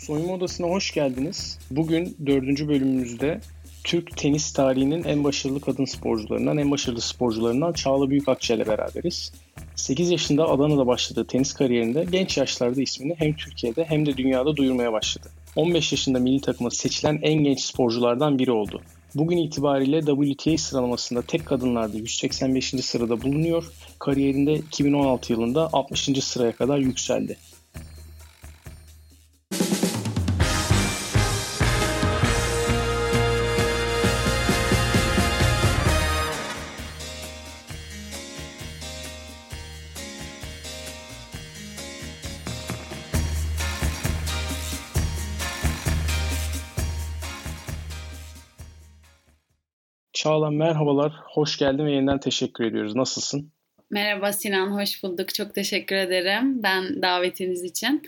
Soyunma Odası'na hoş geldiniz. Bugün dördüncü bölümümüzde Türk tenis tarihinin en başarılı kadın sporcularından, en başarılı sporcularından Çağla Büyükakçı ile beraberiz. 8 yaşında Adana'da başladığı tenis kariyerinde genç yaşlarda ismini hem Türkiye'de hem de dünyada duyurmaya başladı. 15 yaşında milli takıma seçilen en genç sporculardan biri oldu. Bugün itibariyle WTA sıralamasında tek kadınlarda 185. sırada bulunuyor. Kariyerinde 2016 yılında 60. sıraya kadar yükseldi. Çağla merhabalar, hoş geldin ve yeniden teşekkür ediyoruz. Nasılsın? Merhaba Sinan, hoş bulduk. Çok teşekkür ederim ben davetiniz için.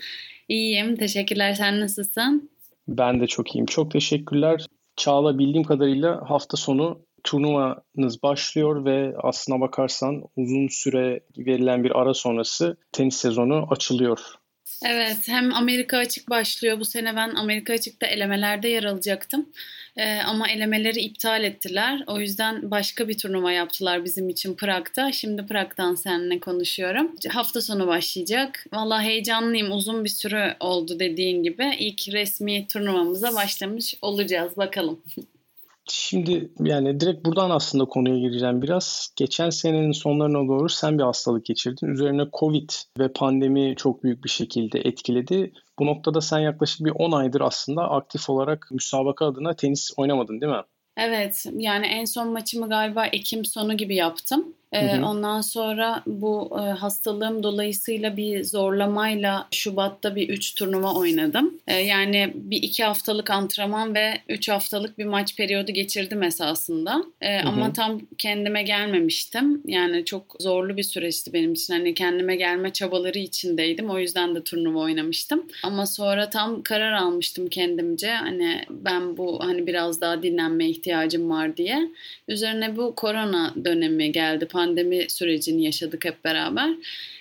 İyiyim, teşekkürler. Sen nasılsın? Ben de çok iyiyim. Çok teşekkürler. Çağla bildiğim kadarıyla hafta sonu turnuvanız başlıyor ve aslına bakarsan uzun süre verilen bir ara sonrası tenis sezonu açılıyor. Evet, hem Amerika açık başlıyor. Bu sene ben Amerika açıkta elemelerde yer alacaktım. Ee, ama elemeleri iptal ettiler. O yüzden başka bir turnuva yaptılar bizim için Prag'da. Şimdi Prag'dan seninle konuşuyorum. Hafta sonu başlayacak. Valla heyecanlıyım. Uzun bir süre oldu dediğin gibi. İlk resmi turnuvamıza başlamış olacağız. Bakalım. Şimdi yani direkt buradan aslında konuya gireceğim biraz. Geçen senenin sonlarına doğru sen bir hastalık geçirdin. Üzerine Covid ve pandemi çok büyük bir şekilde etkiledi. Bu noktada sen yaklaşık bir 10 aydır aslında aktif olarak müsabaka adına tenis oynamadın değil mi? Evet yani en son maçımı galiba Ekim sonu gibi yaptım. Ee, ondan sonra bu e, hastalığım dolayısıyla bir zorlamayla Şubat'ta bir 3 turnuva oynadım. Ee, yani bir 2 haftalık antrenman ve 3 haftalık bir maç periyodu geçirdim esasında. Ee, ama tam kendime gelmemiştim. Yani çok zorlu bir süreçti benim için. Hani kendime gelme çabaları içindeydim. O yüzden de turnuva oynamıştım. Ama sonra tam karar almıştım kendimce. Hani ben bu hani biraz daha dinlenme ihtiyacım var diye. Üzerine bu korona dönemi geldi pandemi sürecini yaşadık hep beraber.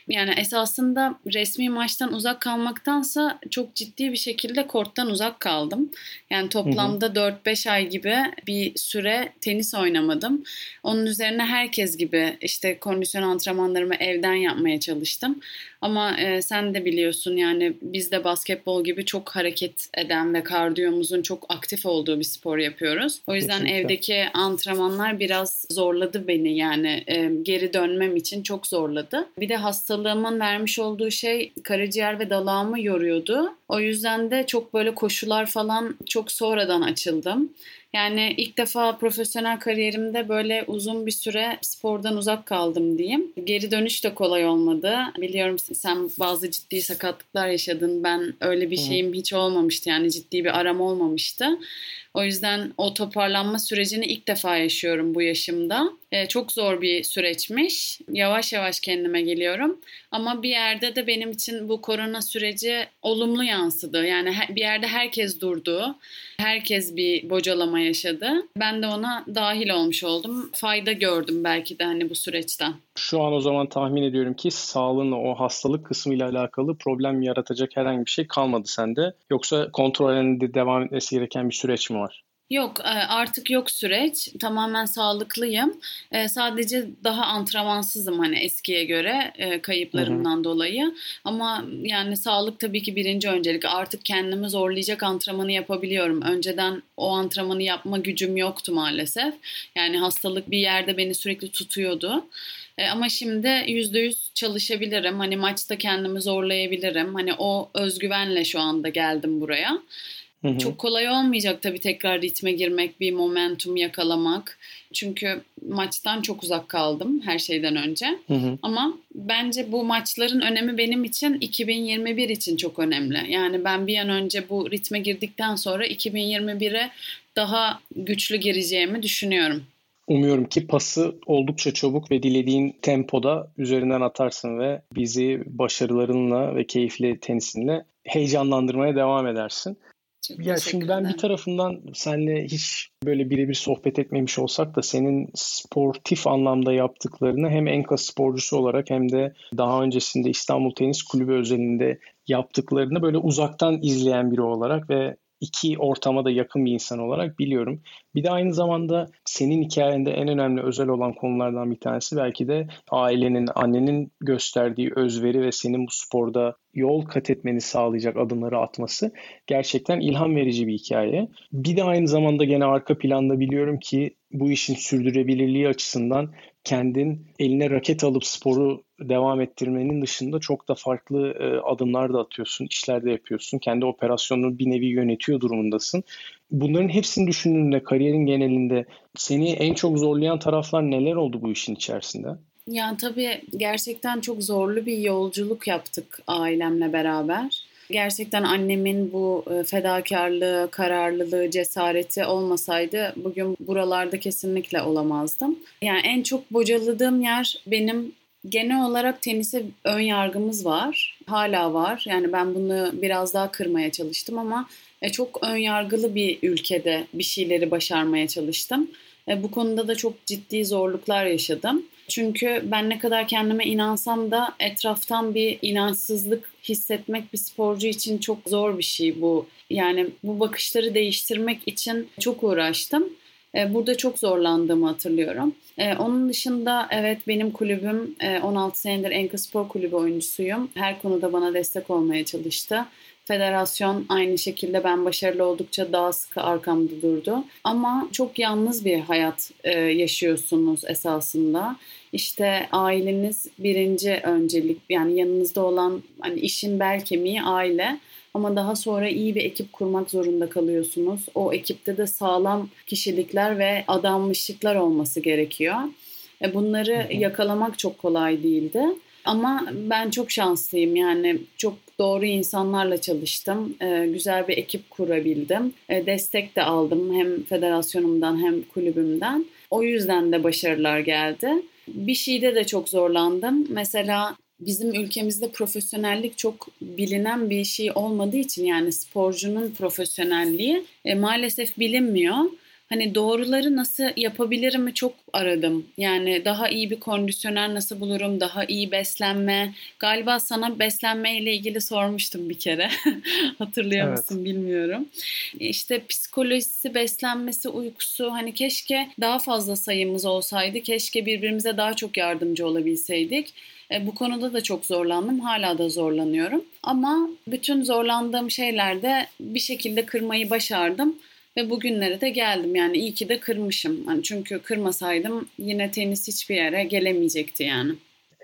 Yani esasında resmi maçtan uzak kalmaktansa çok ciddi bir şekilde korttan uzak kaldım. Yani toplamda 4-5 ay gibi bir süre tenis oynamadım. Onun üzerine herkes gibi işte kondisyon antrenmanlarımı evden yapmaya çalıştım. Ama e, sen de biliyorsun yani biz de basketbol gibi çok hareket eden ve kardiyomuzun çok aktif olduğu bir spor yapıyoruz. O yüzden Kesinlikle. evdeki antrenmanlar biraz zorladı beni yani e, geri dönmem için çok zorladı. Bir de hastalığımın vermiş olduğu şey karaciğer ve dalağımı yoruyordu. O yüzden de çok böyle koşular falan çok sonradan açıldım. Yani ilk defa profesyonel kariyerimde böyle uzun bir süre spordan uzak kaldım diyeyim. Geri dönüş de kolay olmadı. Biliyorum sen bazı ciddi sakatlıklar yaşadın. Ben öyle bir şeyim hiç olmamıştı. Yani ciddi bir aram olmamıştı. O yüzden o toparlanma sürecini ilk defa yaşıyorum bu yaşımda. Ee, çok zor bir süreçmiş. Yavaş yavaş kendime geliyorum. Ama bir yerde de benim için bu korona süreci olumlu yansıdı. Yani bir yerde herkes durdu. Herkes bir bocalama yaşadı. Ben de ona dahil olmuş oldum. Fayda gördüm belki de hani bu süreçten. Şu an o zaman tahmin ediyorum ki sağlığınla o hastalık kısmıyla alakalı problem yaratacak herhangi bir şey kalmadı sende. Yoksa kontrol devam etmesi gereken bir süreç mi var? Yok e, artık yok süreç. Tamamen sağlıklıyım. E, sadece daha antrenmansızım hani eskiye göre e, kayıplarımdan hı hı. dolayı. Ama yani sağlık tabii ki birinci öncelik. Artık kendimi zorlayacak antrenmanı yapabiliyorum. Önceden o antrenmanı yapma gücüm yoktu maalesef. Yani hastalık bir yerde beni sürekli tutuyordu. Ama şimdi yüzde yüz çalışabilirim. Hani maçta kendimi zorlayabilirim. Hani o özgüvenle şu anda geldim buraya. Hı hı. Çok kolay olmayacak tabii tekrar ritme girmek, bir momentum yakalamak. Çünkü maçtan çok uzak kaldım her şeyden önce. Hı hı. Ama bence bu maçların önemi benim için 2021 için çok önemli. Yani ben bir an önce bu ritme girdikten sonra 2021'e daha güçlü gireceğimi düşünüyorum. Umuyorum ki pası oldukça çabuk ve dilediğin tempoda üzerinden atarsın ve bizi başarılarınla ve keyifli tenisinle heyecanlandırmaya devam edersin. Çok ya şimdi ben bir tarafından seninle hiç böyle birebir sohbet etmemiş olsak da senin sportif anlamda yaptıklarını hem Enka sporcusu olarak hem de daha öncesinde İstanbul Tenis Kulübü özelinde yaptıklarını böyle uzaktan izleyen biri olarak ve iki ortama da yakın bir insan olarak biliyorum. Bir de aynı zamanda senin hikayende en önemli özel olan konulardan bir tanesi belki de ailenin, annenin gösterdiği özveri ve senin bu sporda yol kat etmeni sağlayacak adımları atması gerçekten ilham verici bir hikaye. Bir de aynı zamanda gene arka planda biliyorum ki bu işin sürdürülebilirliği açısından kendin eline raket alıp sporu devam ettirmenin dışında çok da farklı e, adımlar da atıyorsun, işler de yapıyorsun. Kendi operasyonunu bir nevi yönetiyor durumundasın. Bunların hepsini düşündüğünde kariyerin genelinde seni en çok zorlayan taraflar neler oldu bu işin içerisinde? Yani tabii gerçekten çok zorlu bir yolculuk yaptık ailemle beraber. Gerçekten annemin bu e, fedakarlığı, kararlılığı, cesareti olmasaydı bugün buralarda kesinlikle olamazdım. Yani en çok bocaladığım yer benim genel olarak tenise ön yargımız var. Hala var. Yani ben bunu biraz daha kırmaya çalıştım ama e, çok ön yargılı bir ülkede bir şeyleri başarmaya çalıştım. E, bu konuda da çok ciddi zorluklar yaşadım. Çünkü ben ne kadar kendime inansam da etraftan bir inançsızlık hissetmek bir sporcu için çok zor bir şey bu. Yani bu bakışları değiştirmek için çok uğraştım. E, burada çok zorlandığımı hatırlıyorum. E, onun dışında evet benim kulübüm 16 senedir Enka Spor Kulübü oyuncusuyum. Her konuda bana destek olmaya çalıştı. Federasyon aynı şekilde ben başarılı oldukça daha sıkı arkamda durdu. Ama çok yalnız bir hayat e, yaşıyorsunuz esasında. İşte aileniz birinci öncelik yani yanınızda olan hani işin bel kemiği aile. Ama daha sonra iyi bir ekip kurmak zorunda kalıyorsunuz. O ekipte de sağlam kişilikler ve adanmışlıklar olması gerekiyor. E, bunları yakalamak çok kolay değildi. Ama ben çok şanslıyım yani çok doğru insanlarla çalıştım. Ee, güzel bir ekip kurabildim. Ee, destek de aldım hem federasyonumdan hem kulübümden. O yüzden de başarılar geldi. Bir şeyde de çok zorlandım. Mesela bizim ülkemizde profesyonellik çok bilinen bir şey olmadığı için yani sporcunun profesyonelliği e, maalesef bilinmiyor hani doğruları nasıl yapabilirim mi çok aradım. Yani daha iyi bir kondisyoner nasıl bulurum, daha iyi beslenme. Galiba sana beslenme ile ilgili sormuştum bir kere. Hatırlıyor evet. musun bilmiyorum. İşte psikolojisi, beslenmesi, uykusu hani keşke daha fazla sayımız olsaydı. Keşke birbirimize daha çok yardımcı olabilseydik. E, bu konuda da çok zorlandım. Hala da zorlanıyorum. Ama bütün zorlandığım şeylerde bir şekilde kırmayı başardım. Ve bugünlere de geldim yani iyi ki de kırmışım. Yani çünkü kırmasaydım yine tenis hiçbir yere gelemeyecekti yani.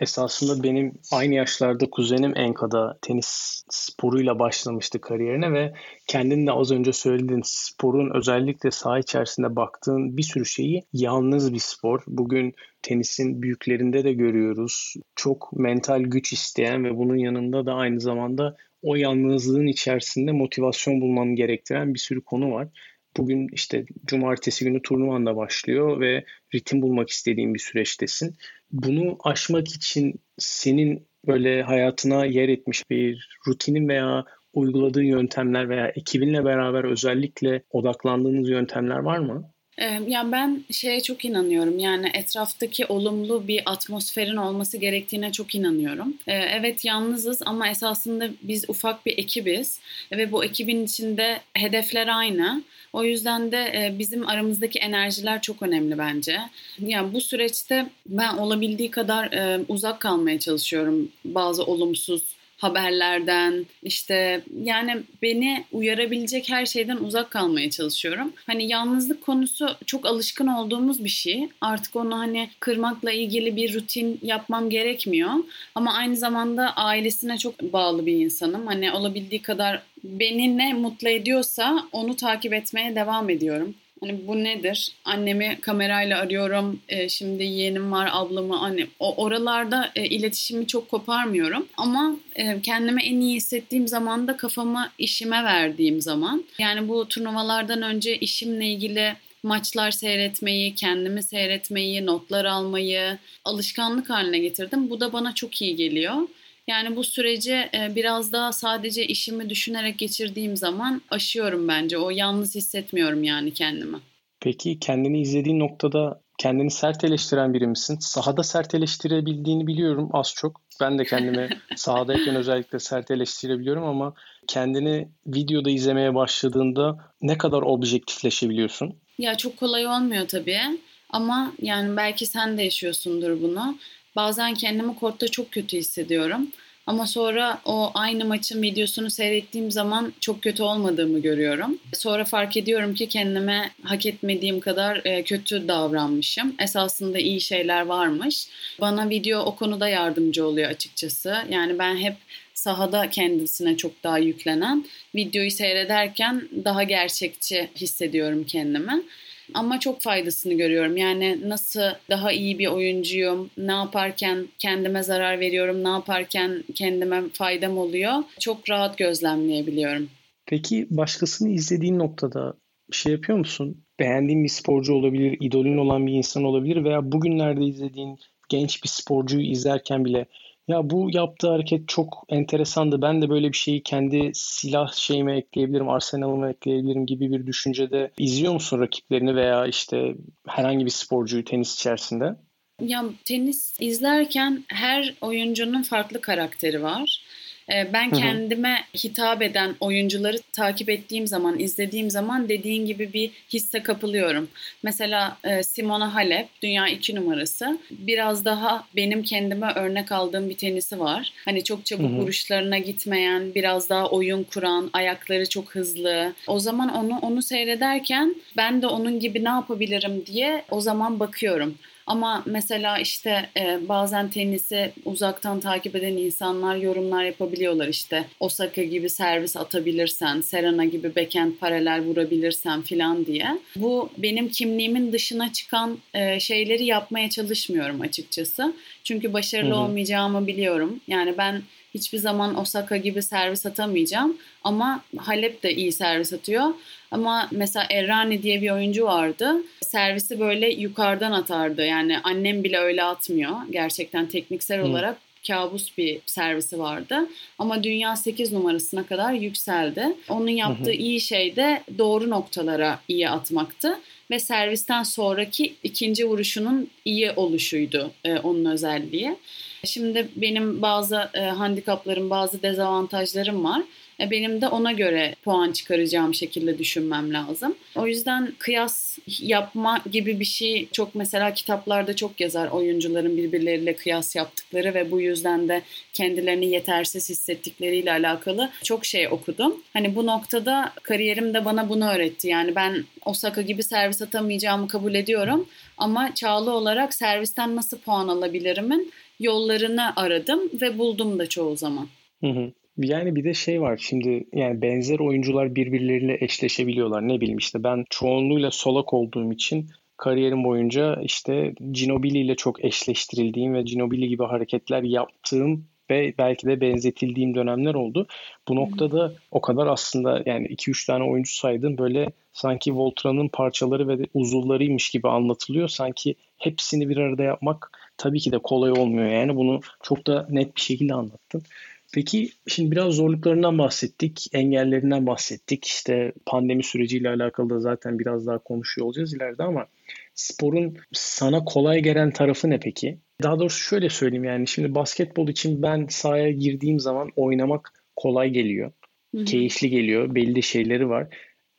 Esasında benim aynı yaşlarda kuzenim Enka'da tenis sporuyla başlamıştı kariyerine ve kendin de az önce söylediğin sporun özellikle saha içerisinde baktığın bir sürü şeyi yalnız bir spor. Bugün tenisin büyüklerinde de görüyoruz. Çok mental güç isteyen ve bunun yanında da aynı zamanda o yalnızlığın içerisinde motivasyon bulmanı gerektiren bir sürü konu var. Bugün işte cumartesi günü turnuvan da başlıyor ve ritim bulmak istediğin bir süreçtesin. Bunu aşmak için senin böyle hayatına yer etmiş bir rutinin veya uyguladığın yöntemler veya ekibinle beraber özellikle odaklandığınız yöntemler var mı? Yani ben şeye çok inanıyorum. Yani etraftaki olumlu bir atmosferin olması gerektiğine çok inanıyorum. Evet yalnızız ama esasında biz ufak bir ekibiz ve bu ekibin içinde hedefler aynı. O yüzden de bizim aramızdaki enerjiler çok önemli bence. Yani bu süreçte ben olabildiği kadar uzak kalmaya çalışıyorum bazı olumsuz haberlerden işte yani beni uyarabilecek her şeyden uzak kalmaya çalışıyorum. Hani yalnızlık konusu çok alışkın olduğumuz bir şey. Artık onu hani kırmakla ilgili bir rutin yapmam gerekmiyor. Ama aynı zamanda ailesine çok bağlı bir insanım. Hani olabildiği kadar beni ne mutlu ediyorsa onu takip etmeye devam ediyorum. Hani bu nedir? Annemi kamerayla arıyorum. E, şimdi yeğenim var, ablamı. Hani o oralarda e, iletişimi çok koparmıyorum. Ama e, kendime en iyi hissettiğim zaman da kafamı işime verdiğim zaman. Yani bu turnuvalardan önce işimle ilgili maçlar seyretmeyi, kendimi seyretmeyi, notlar almayı alışkanlık haline getirdim. Bu da bana çok iyi geliyor. Yani bu süreci e, biraz daha sadece işimi düşünerek geçirdiğim zaman aşıyorum bence. O yalnız hissetmiyorum yani kendimi. Peki kendini izlediğin noktada kendini sert eleştiren biri misin? Sahada sert eleştirebildiğini biliyorum az çok. Ben de kendimi sahadayken özellikle sert eleştirebiliyorum ama kendini videoda izlemeye başladığında ne kadar objektifleşebiliyorsun? Ya çok kolay olmuyor tabii. Ama yani belki sen de yaşıyorsundur bunu. Bazen kendimi kortta çok kötü hissediyorum. Ama sonra o aynı maçın videosunu seyrettiğim zaman çok kötü olmadığımı görüyorum. Sonra fark ediyorum ki kendime hak etmediğim kadar e, kötü davranmışım. Esasında iyi şeyler varmış. Bana video o konuda yardımcı oluyor açıkçası. Yani ben hep sahada kendisine çok daha yüklenen videoyu seyrederken daha gerçekçi hissediyorum kendimi. Ama çok faydasını görüyorum. Yani nasıl daha iyi bir oyuncuyum, ne yaparken kendime zarar veriyorum, ne yaparken kendime faydam oluyor. Çok rahat gözlemleyebiliyorum. Peki başkasını izlediğin noktada şey yapıyor musun? Beğendiğin bir sporcu olabilir, idolün olan bir insan olabilir veya bugünlerde izlediğin genç bir sporcuyu izlerken bile ya bu yaptığı hareket çok enteresandı. Ben de böyle bir şeyi kendi silah şeyime ekleyebilirim, arsenalıma ekleyebilirim gibi bir düşüncede izliyor musun rakiplerini veya işte herhangi bir sporcuyu tenis içerisinde? Ya tenis izlerken her oyuncunun farklı karakteri var. Ee, ben kendime hitap eden oyuncuları takip ettiğim zaman, izlediğim zaman dediğin gibi bir hisse kapılıyorum. Mesela e, Simona Halep, dünya iki numarası. Biraz daha benim kendime örnek aldığım bir tenisi var. Hani çok çabuk Hı-hı. vuruşlarına gitmeyen, biraz daha oyun kuran, ayakları çok hızlı. O zaman onu onu seyrederken ben de onun gibi ne yapabilirim diye o zaman bakıyorum. Ama mesela işte e, bazen tenisi uzaktan takip eden insanlar yorumlar yapabiliyorlar işte. Osaka gibi servis atabilirsen, Serena gibi backhand paralel vurabilirsen filan diye. Bu benim kimliğimin dışına çıkan e, şeyleri yapmaya çalışmıyorum açıkçası. Çünkü başarılı Hı-hı. olmayacağımı biliyorum. Yani ben hiçbir zaman Osaka gibi servis atamayacağım. Ama Halep de iyi servis atıyor. Ama mesela Errani diye bir oyuncu vardı. Servisi böyle yukarıdan atardı. Yani annem bile öyle atmıyor. Gerçekten tekniksel hmm. olarak kabus bir servisi vardı. Ama dünya 8 numarasına kadar yükseldi. Onun yaptığı iyi şey de doğru noktalara iyi atmaktı. Ve servisten sonraki ikinci vuruşunun iyi oluşuydu e, onun özelliği. Şimdi benim bazı e, handikaplarım, bazı dezavantajlarım var. E, benim de ona göre puan çıkaracağım şekilde düşünmem lazım. O yüzden kıyas yapma gibi bir şey çok mesela kitaplarda çok yazar oyuncuların birbirleriyle kıyas yaptıkları ve bu yüzden de kendilerini yetersiz hissettikleriyle alakalı çok şey okudum. Hani bu noktada kariyerim de bana bunu öğretti. Yani ben Osaka gibi servis atamayacağımı kabul ediyorum ama Çağlı olarak servisten nasıl puan alabilirimin yollarını aradım ve buldum da çoğu zaman. Hı hı. Yani bir de şey var şimdi yani benzer oyuncular birbirleriyle eşleşebiliyorlar. Ne bileyim işte ben çoğunluğuyla solak olduğum için kariyerim boyunca işte Ginobili ile çok eşleştirildiğim ve Ginobili gibi hareketler yaptığım ve belki de benzetildiğim dönemler oldu. Bu noktada o kadar aslında yani 2-3 tane oyuncu saydım böyle sanki Voltran'ın parçaları ve uzuvlarıymış gibi anlatılıyor. Sanki hepsini bir arada yapmak tabii ki de kolay olmuyor yani bunu çok da net bir şekilde anlattın. Peki şimdi biraz zorluklarından bahsettik, engellerinden bahsettik. İşte pandemi süreciyle alakalı da zaten biraz daha konuşuyor olacağız ileride ama sporun sana kolay gelen tarafı ne peki? Daha doğrusu şöyle söyleyeyim yani şimdi basketbol için ben sahaya girdiğim zaman oynamak kolay geliyor. Hı-hı. Keyifli geliyor. Belli şeyleri var.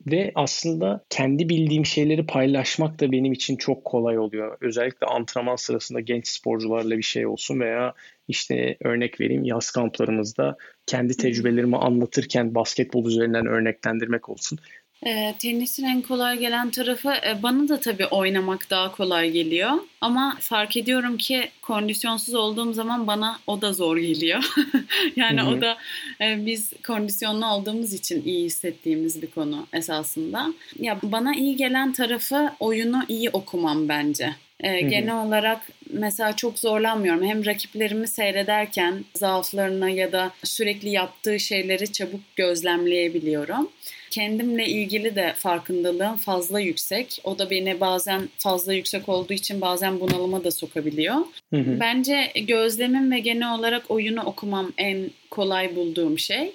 Ve aslında kendi bildiğim şeyleri paylaşmak da benim için çok kolay oluyor. Özellikle antrenman sırasında genç sporcularla bir şey olsun veya işte örnek vereyim yaz kamplarımızda kendi tecrübelerimi anlatırken basketbol üzerinden örneklendirmek olsun. E, tenisin en kolay gelen tarafı e, bana da tabii oynamak daha kolay geliyor. Ama fark ediyorum ki kondisyonsuz olduğum zaman bana o da zor geliyor. yani Hı-hı. o da e, biz kondisyonlu olduğumuz için iyi hissettiğimiz bir konu esasında. Ya bana iyi gelen tarafı oyunu iyi okumam bence. E, genel olarak mesela çok zorlanmıyorum. Hem rakiplerimi seyrederken zaaflarına ya da sürekli yaptığı şeyleri çabuk gözlemleyebiliyorum. Kendimle ilgili de farkındalığım fazla yüksek. O da beni bazen fazla yüksek olduğu için bazen bunalıma da sokabiliyor. Hı hı. Bence gözlemim ve genel olarak oyunu okumam en kolay bulduğum şey.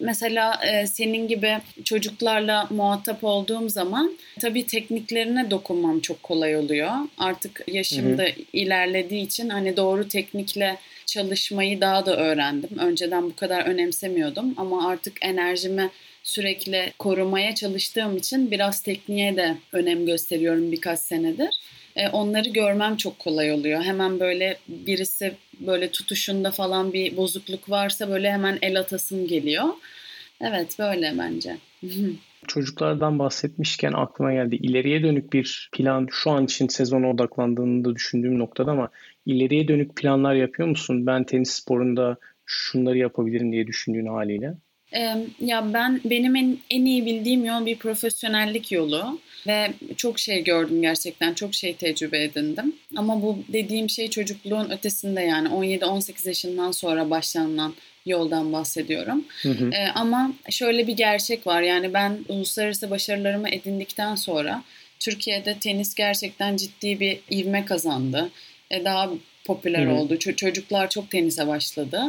mesela e, senin gibi çocuklarla muhatap olduğum zaman tabii tekniklerine dokunmam çok kolay oluyor. Artık yaşım da ilerlediği için hani doğru teknikle çalışmayı daha da öğrendim. Önceden bu kadar önemsemiyordum ama artık enerjimi sürekli korumaya çalıştığım için biraz tekniğe de önem gösteriyorum birkaç senedir. E, onları görmem çok kolay oluyor. Hemen böyle birisi böyle tutuşunda falan bir bozukluk varsa böyle hemen el atasım geliyor. Evet böyle bence. Çocuklardan bahsetmişken aklıma geldi. İleriye dönük bir plan şu an için sezona odaklandığını da düşündüğüm noktada ama ileriye dönük planlar yapıyor musun? Ben tenis sporunda şunları yapabilirim diye düşündüğün haliyle. Ya ben benim en, en iyi bildiğim yol bir profesyonellik yolu ve çok şey gördüm gerçekten çok şey tecrübe edindim. Ama bu dediğim şey çocukluğun ötesinde yani 17-18 yaşından sonra başlanılan yoldan bahsediyorum. Hı hı. Ee, ama şöyle bir gerçek var yani ben uluslararası başarılarımı edindikten sonra Türkiye'de tenis gerçekten ciddi bir ivme kazandı. Ee, daha popüler Hı-hı. oldu. Ç- çocuklar çok tenise başladı.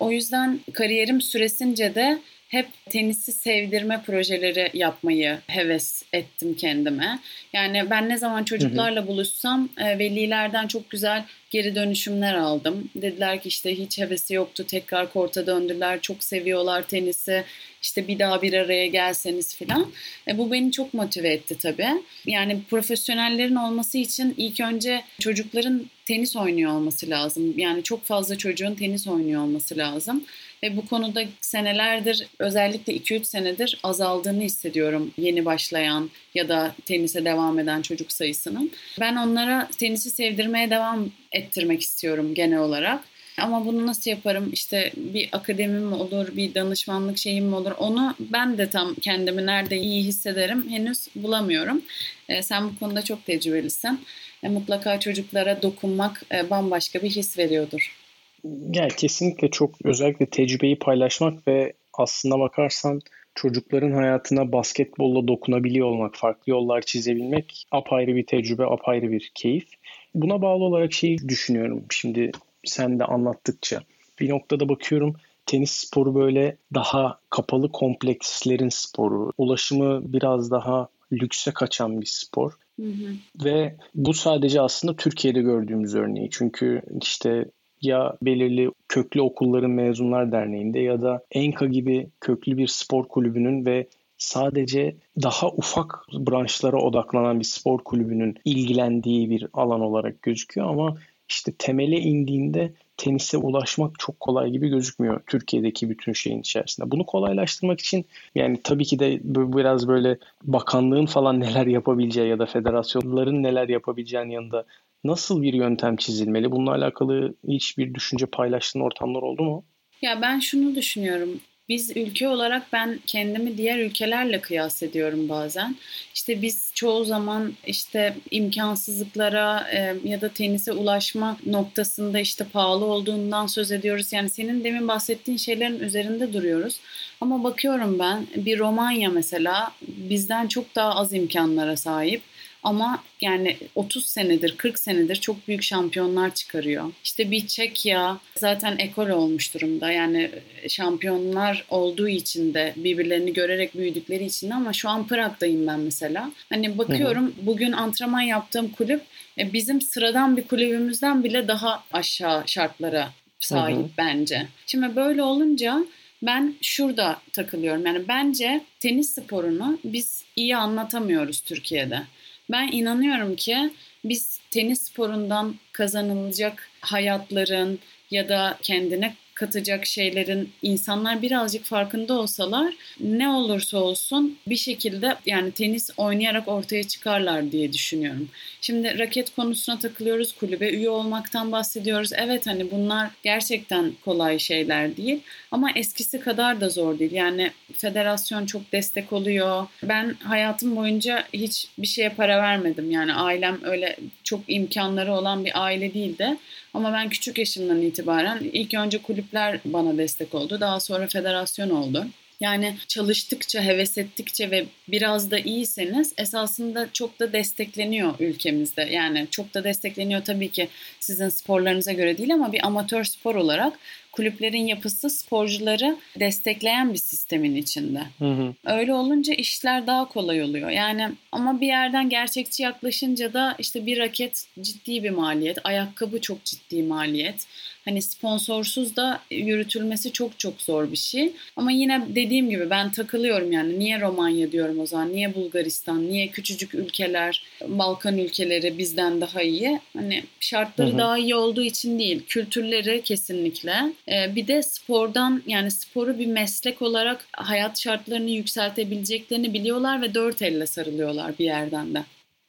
O yüzden kariyerim süresince de hep tenisi sevdirme projeleri yapmayı heves ettim kendime. Yani ben ne zaman çocuklarla buluşsam e, velilerden çok güzel geri dönüşümler aldım. Dediler ki işte hiç hevesi yoktu tekrar korta döndüler çok seviyorlar tenisi işte bir daha bir araya gelseniz filan. E, bu beni çok motive etti tabii. Yani profesyonellerin olması için ilk önce çocukların tenis oynuyor olması lazım. Yani çok fazla çocuğun tenis oynuyor olması lazım. Ve bu konuda senelerdir özellikle 2-3 senedir azaldığını hissediyorum yeni başlayan ya da tenise devam eden çocuk sayısının. Ben onlara tenisi sevdirmeye devam ettirmek istiyorum genel olarak. Ama bunu nasıl yaparım? İşte bir akademim mi olur, bir danışmanlık şeyim mi olur? Onu ben de tam kendimi nerede iyi hissederim henüz bulamıyorum. E, sen bu konuda çok tecrübelisin. E, mutlaka çocuklara dokunmak e, bambaşka bir his veriyordur. Yani kesinlikle çok özellikle tecrübeyi paylaşmak ve aslında bakarsan çocukların hayatına basketbolla dokunabiliyor olmak, farklı yollar çizebilmek apayrı bir tecrübe, apayrı bir keyif. Buna bağlı olarak şeyi düşünüyorum şimdi sen de anlattıkça. Bir noktada bakıyorum tenis sporu böyle daha kapalı komplekslerin sporu. Ulaşımı biraz daha lükse kaçan bir spor. Hı hı. Ve bu sadece aslında Türkiye'de gördüğümüz örneği. Çünkü işte ya belirli köklü okulların mezunlar derneğinde ya da Enka gibi köklü bir spor kulübünün ve sadece daha ufak branşlara odaklanan bir spor kulübünün ilgilendiği bir alan olarak gözüküyor ama işte temele indiğinde tenise ulaşmak çok kolay gibi gözükmüyor Türkiye'deki bütün şeyin içerisinde. Bunu kolaylaştırmak için yani tabii ki de biraz böyle bakanlığın falan neler yapabileceği ya da federasyonların neler yapabileceğinin yanında nasıl bir yöntem çizilmeli? Bununla alakalı hiçbir düşünce paylaştığın ortamlar oldu mu? Ya ben şunu düşünüyorum. Biz ülke olarak ben kendimi diğer ülkelerle kıyas ediyorum bazen. İşte biz çoğu zaman işte imkansızlıklara e, ya da tenise ulaşma noktasında işte pahalı olduğundan söz ediyoruz. Yani senin demin bahsettiğin şeylerin üzerinde duruyoruz. Ama bakıyorum ben bir Romanya mesela bizden çok daha az imkanlara sahip ama yani 30 senedir 40 senedir çok büyük şampiyonlar çıkarıyor. İşte bir Çekya zaten ekol olmuş durumda. Yani şampiyonlar olduğu için de birbirlerini görerek büyüdükleri için de ama şu an Prag'dayım ben mesela. Hani bakıyorum hı hı. bugün antrenman yaptığım kulüp e, bizim sıradan bir kulübümüzden bile daha aşağı şartlara sahip hı hı. bence. Şimdi böyle olunca ben şurada takılıyorum. Yani bence tenis sporunu biz iyi anlatamıyoruz Türkiye'de. Ben inanıyorum ki biz tenis sporundan kazanılacak hayatların ya da kendine katacak şeylerin insanlar birazcık farkında olsalar ne olursa olsun bir şekilde yani tenis oynayarak ortaya çıkarlar diye düşünüyorum. Şimdi raket konusuna takılıyoruz, kulübe üye olmaktan bahsediyoruz. Evet hani bunlar gerçekten kolay şeyler değil ama eskisi kadar da zor değil. Yani federasyon çok destek oluyor. Ben hayatım boyunca hiç bir şeye para vermedim. Yani ailem öyle çok imkanları olan bir aile değildi. Ama ben küçük yaşımdan itibaren ilk önce kulüpler bana destek oldu. Daha sonra federasyon oldu. Yani çalıştıkça, heves ettikçe ve biraz da iyiyseniz esasında çok da destekleniyor ülkemizde. Yani çok da destekleniyor tabii ki sizin sporlarınıza göre değil ama bir amatör spor olarak kulüplerin yapısı sporcuları destekleyen bir sistemin içinde. Hı hı. Öyle olunca işler daha kolay oluyor. Yani ama bir yerden gerçekçi yaklaşınca da işte bir raket ciddi bir maliyet, ayakkabı çok ciddi maliyet. Hani sponsorsuz da yürütülmesi çok çok zor bir şey. Ama yine dediğim gibi ben takılıyorum yani. Niye Romanya diyorum o zaman? Niye Bulgaristan? Niye küçücük ülkeler, Balkan ülkeleri bizden daha iyi? Hani şartları hı hı. daha iyi olduğu için değil. Kültürleri kesinlikle. Ee, bir de spordan yani sporu bir meslek olarak hayat şartlarını yükseltebileceklerini biliyorlar ve dört elle sarılıyorlar bir yerden de.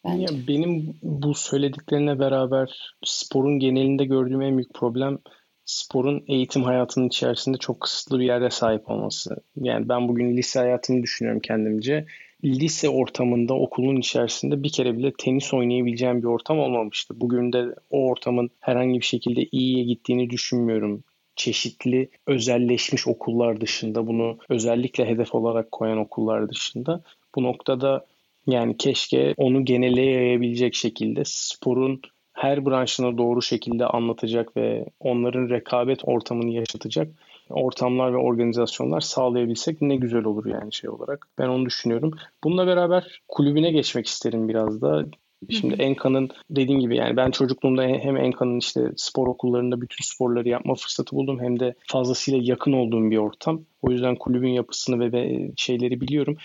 Bence. Ya benim bu söylediklerine beraber sporun genelinde gördüğüm en büyük problem sporun eğitim hayatının içerisinde çok kısıtlı bir yerde sahip olması. Yani ben bugün lise hayatını düşünüyorum kendimce. Lise ortamında okulun içerisinde bir kere bile tenis oynayabileceğim bir ortam olmamıştı. Bugün de o ortamın herhangi bir şekilde iyiye gittiğini düşünmüyorum çeşitli özelleşmiş okullar dışında bunu özellikle hedef olarak koyan okullar dışında bu noktada yani keşke onu genele yayabilecek şekilde sporun her branşına doğru şekilde anlatacak ve onların rekabet ortamını yaşatacak ortamlar ve organizasyonlar sağlayabilsek ne güzel olur yani şey olarak. Ben onu düşünüyorum. Bununla beraber kulübüne geçmek isterim biraz da. Şimdi Enka'nın dediğim gibi yani ben çocukluğumda hem Enka'nın işte spor okullarında bütün sporları yapma fırsatı buldum hem de fazlasıyla yakın olduğum bir ortam. O yüzden kulübün yapısını ve şeyleri biliyorum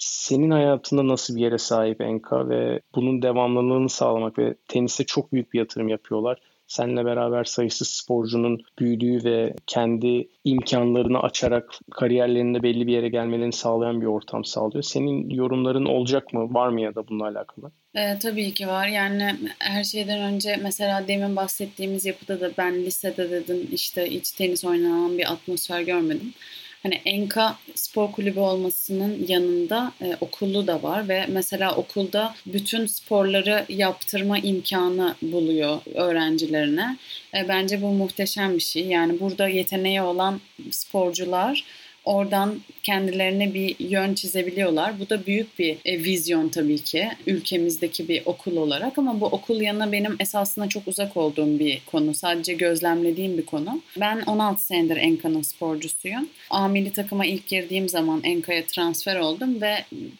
senin hayatında nasıl bir yere sahip Enka ve bunun devamlılığını sağlamak ve tenise çok büyük bir yatırım yapıyorlar. Seninle beraber sayısız sporcunun büyüdüğü ve kendi imkanlarını açarak kariyerlerinde belli bir yere gelmelerini sağlayan bir ortam sağlıyor. Senin yorumların olacak mı? Var mı ya da bununla alakalı? E, tabii ki var. Yani her şeyden önce mesela demin bahsettiğimiz yapıda da ben lisede dedim işte hiç tenis oynanan bir atmosfer görmedim hani Enka spor kulübü olmasının yanında e, okulu da var ve mesela okulda bütün sporları yaptırma imkanı buluyor öğrencilerine. E, bence bu muhteşem bir şey. Yani burada yeteneği olan sporcular Oradan kendilerine bir yön çizebiliyorlar. Bu da büyük bir e, vizyon tabii ki ülkemizdeki bir okul olarak ama bu okul yanına benim esasında çok uzak olduğum bir konu. Sadece gözlemlediğim bir konu. Ben 16 senedir Enka'nın sporcusuyum. A takıma ilk girdiğim zaman Enka'ya transfer oldum ve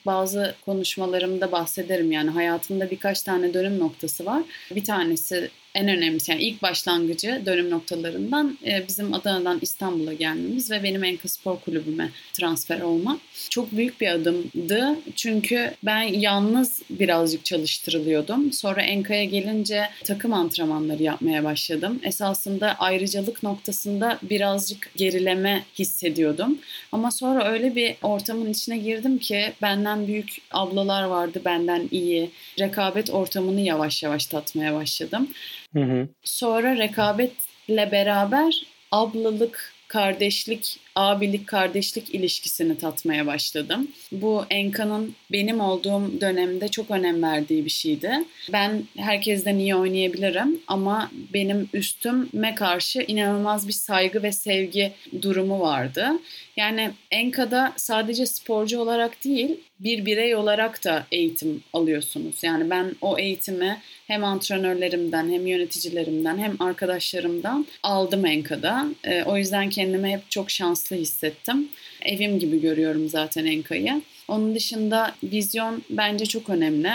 bazı konuşmalarımda bahsederim yani hayatımda birkaç tane dönüm noktası var. Bir tanesi en önemlisi yani ilk başlangıcı dönüm noktalarından e, bizim Adana'dan İstanbul'a gelmemiz ve benim Enka Spor Kulübü'me transfer olmam. Çok büyük bir adımdı çünkü ben yalnız birazcık çalıştırılıyordum. Sonra Enka'ya gelince takım antrenmanları yapmaya başladım. Esasında ayrıcalık noktasında birazcık gerileme hissediyordum. Ama sonra öyle bir ortamın içine girdim ki benden büyük ablalar vardı, benden iyi. Rekabet ortamını yavaş yavaş tatmaya başladım. Hı hı. Sonra rekabetle beraber ablalık, kardeşlik, abilik, kardeşlik ilişkisini tatmaya başladım. Bu Enka'nın benim olduğum dönemde çok önem verdiği bir şeydi. Ben herkesten iyi oynayabilirim ama benim üstüme karşı inanılmaz bir saygı ve sevgi durumu vardı. Yani Enka'da sadece sporcu olarak değil, bir birey olarak da eğitim alıyorsunuz. Yani ben o eğitimi hem antrenörlerimden hem yöneticilerimden hem arkadaşlarımdan aldım Enka'da. E, o yüzden kendimi hep çok şanslı hissettim. Evim gibi görüyorum zaten Enka'yı. Onun dışında vizyon bence çok önemli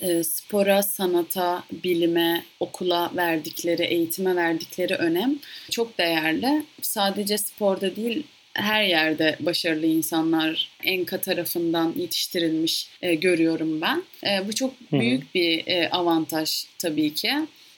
e, spora, sanata, bilime, okula verdikleri, eğitime verdikleri önem çok değerli. Sadece sporda değil, her yerde başarılı insanlar Enka tarafından yetiştirilmiş e, görüyorum ben. E, bu çok büyük bir e, avantaj tabii ki.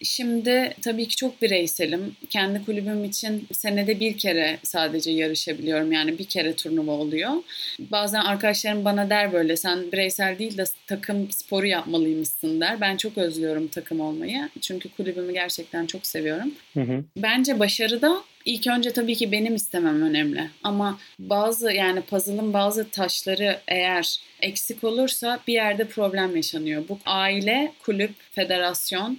Şimdi tabii ki çok bireyselim. Kendi kulübüm için senede bir kere sadece yarışabiliyorum. Yani bir kere turnuva oluyor. Bazen arkadaşlarım bana der böyle sen bireysel değil de takım sporu yapmalıymışsın der. Ben çok özlüyorum takım olmayı. Çünkü kulübümü gerçekten çok seviyorum. Hı hı. Bence başarıda İlk önce tabii ki benim istemem önemli. Ama bazı yani puzzle'ın bazı taşları eğer eksik olursa bir yerde problem yaşanıyor. Bu aile, kulüp, federasyon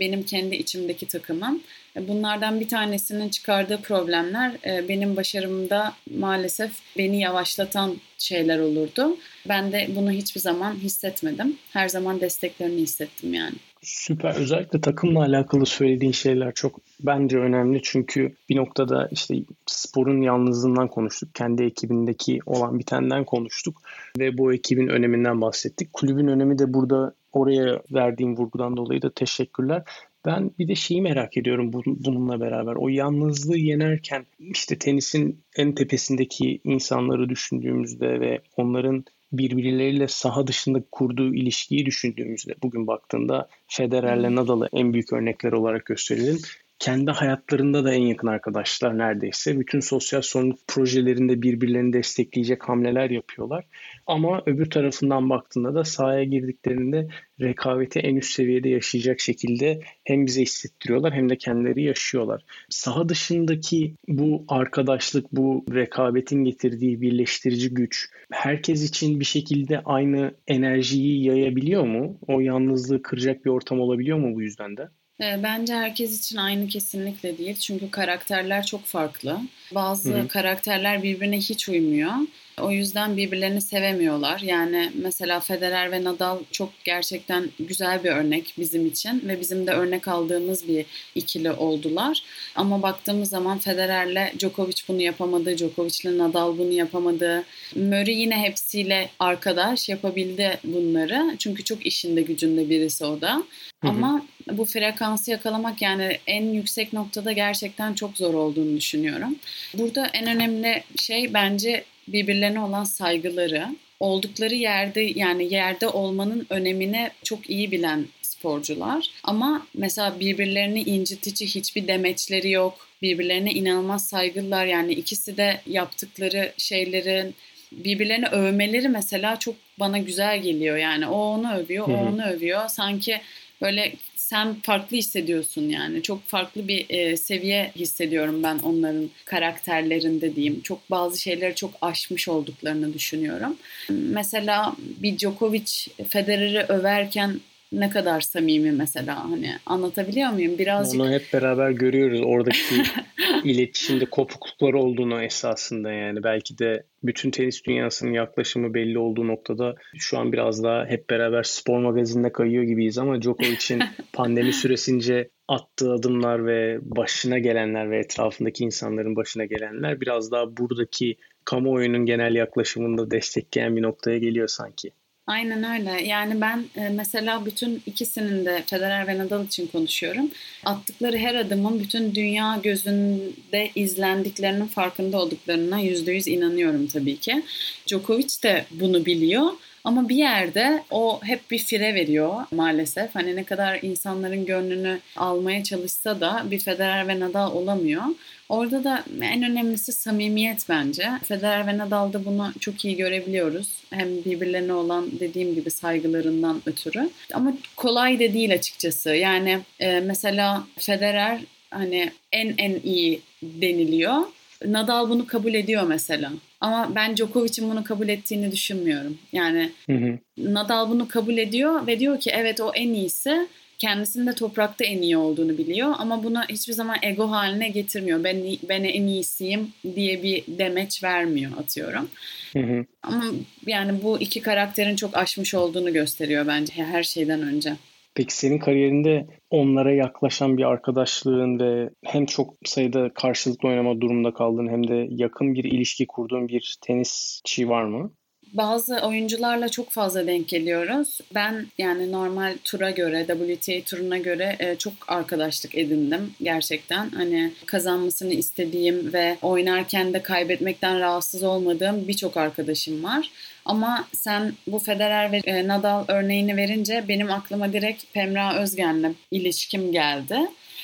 benim kendi içimdeki takımım. Bunlardan bir tanesinin çıkardığı problemler e, benim başarımda maalesef beni yavaşlatan şeyler olurdu. Ben de bunu hiçbir zaman hissetmedim. Her zaman desteklerini hissettim yani. Süper. Özellikle takımla alakalı söylediğin şeyler çok bence önemli. Çünkü bir noktada işte sporun yalnızlığından konuştuk. Kendi ekibindeki olan bitenden konuştuk. Ve bu ekibin öneminden bahsettik. Kulübün önemi de burada oraya verdiğim vurgudan dolayı da teşekkürler. Ben bir de şeyi merak ediyorum bununla beraber. O yalnızlığı yenerken işte tenisin en tepesindeki insanları düşündüğümüzde ve onların birbirleriyle saha dışında kurduğu ilişkiyi düşündüğümüzde bugün baktığında Federer'le Nadal'ı en büyük örnekler olarak gösterelim kendi hayatlarında da en yakın arkadaşlar neredeyse. Bütün sosyal sorumluluk projelerinde birbirlerini destekleyecek hamleler yapıyorlar. Ama öbür tarafından baktığında da sahaya girdiklerinde rekabeti en üst seviyede yaşayacak şekilde hem bize hissettiriyorlar hem de kendileri yaşıyorlar. Saha dışındaki bu arkadaşlık, bu rekabetin getirdiği birleştirici güç herkes için bir şekilde aynı enerjiyi yayabiliyor mu? O yalnızlığı kıracak bir ortam olabiliyor mu bu yüzden de? Ee, bence herkes için aynı kesinlikle değil. Çünkü karakterler çok farklı. Bazı Hı-hı. karakterler birbirine hiç uymuyor. O yüzden birbirlerini sevemiyorlar. Yani mesela Federer ve Nadal çok gerçekten güzel bir örnek bizim için ve bizim de örnek aldığımız bir ikili oldular. Ama baktığımız zaman Federer'le Djokovic bunu yapamadı, Djokovic'le Nadal bunu yapamadı. Murray yine hepsiyle arkadaş yapabildi bunları. Çünkü çok işinde gücünde birisi o da. Hı hı. Ama bu frekansı yakalamak yani en yüksek noktada gerçekten çok zor olduğunu düşünüyorum. Burada en önemli şey bence birbirlerine olan saygıları, oldukları yerde yani yerde olmanın önemine çok iyi bilen sporcular. Ama mesela birbirlerini incitici hiçbir demeçleri yok. Birbirlerine inanılmaz saygılılar. Yani ikisi de yaptıkları şeylerin birbirlerini övmeleri mesela çok bana güzel geliyor. Yani o onu övüyor, o onu övüyor. Sanki böyle sen farklı hissediyorsun yani. Çok farklı bir e, seviye hissediyorum ben onların karakterlerinde diyeyim. Çok bazı şeyleri çok aşmış olduklarını düşünüyorum. Mesela bir Djokovic Federer'i överken ne kadar samimi mesela hani anlatabiliyor muyum? Birazcık onu hep beraber görüyoruz oradaki iletişimde kopukluklar olduğunu esasında yani belki de bütün tenis dünyasının yaklaşımı belli olduğu noktada şu an biraz daha hep beraber spor magazinine kayıyor gibiyiz ama Djokovic'in pandemi süresince attığı adımlar ve başına gelenler ve etrafındaki insanların başına gelenler biraz daha buradaki kamuoyunun genel yaklaşımında destekleyen bir noktaya geliyor sanki. Aynen öyle. Yani ben e, mesela bütün ikisinin de Federer ve Nadal için konuşuyorum. Attıkları her adımın bütün dünya gözünde izlendiklerinin farkında olduklarına yüzde yüz inanıyorum tabii ki. Djokovic de bunu biliyor. Ama bir yerde o hep bir fire veriyor maalesef. Hani ne kadar insanların gönlünü almaya çalışsa da bir Federer ve Nadal olamıyor. Orada da en önemlisi samimiyet bence. Federer ve Nadal'da bunu çok iyi görebiliyoruz. Hem birbirlerine olan dediğim gibi saygılarından ötürü. Ama kolay da değil açıkçası. Yani e, mesela Federer hani en en iyi deniliyor. Nadal bunu kabul ediyor mesela. Ama ben Djokovic'in bunu kabul ettiğini düşünmüyorum. Yani hı hı. Nadal bunu kabul ediyor ve diyor ki evet o en iyisi kendisinin de toprakta en iyi olduğunu biliyor ama bunu hiçbir zaman ego haline getirmiyor. Ben ben en iyisiyim diye bir demeç vermiyor atıyorum. Hı hı. Ama yani bu iki karakterin çok aşmış olduğunu gösteriyor bence her şeyden önce. Peki senin kariyerinde onlara yaklaşan bir arkadaşlığın ve hem çok sayıda karşılıklı oynama durumunda kaldığın hem de yakın bir ilişki kurduğun bir tenisçi var mı? Bazı oyuncularla çok fazla denk geliyoruz. Ben yani normal tura göre, WTA turuna göre e, çok arkadaşlık edindim gerçekten. Hani kazanmasını istediğim ve oynarken de kaybetmekten rahatsız olmadığım birçok arkadaşım var. Ama sen bu Federer ve e, Nadal örneğini verince benim aklıma direkt Pemra Özgen'le ilişkim geldi.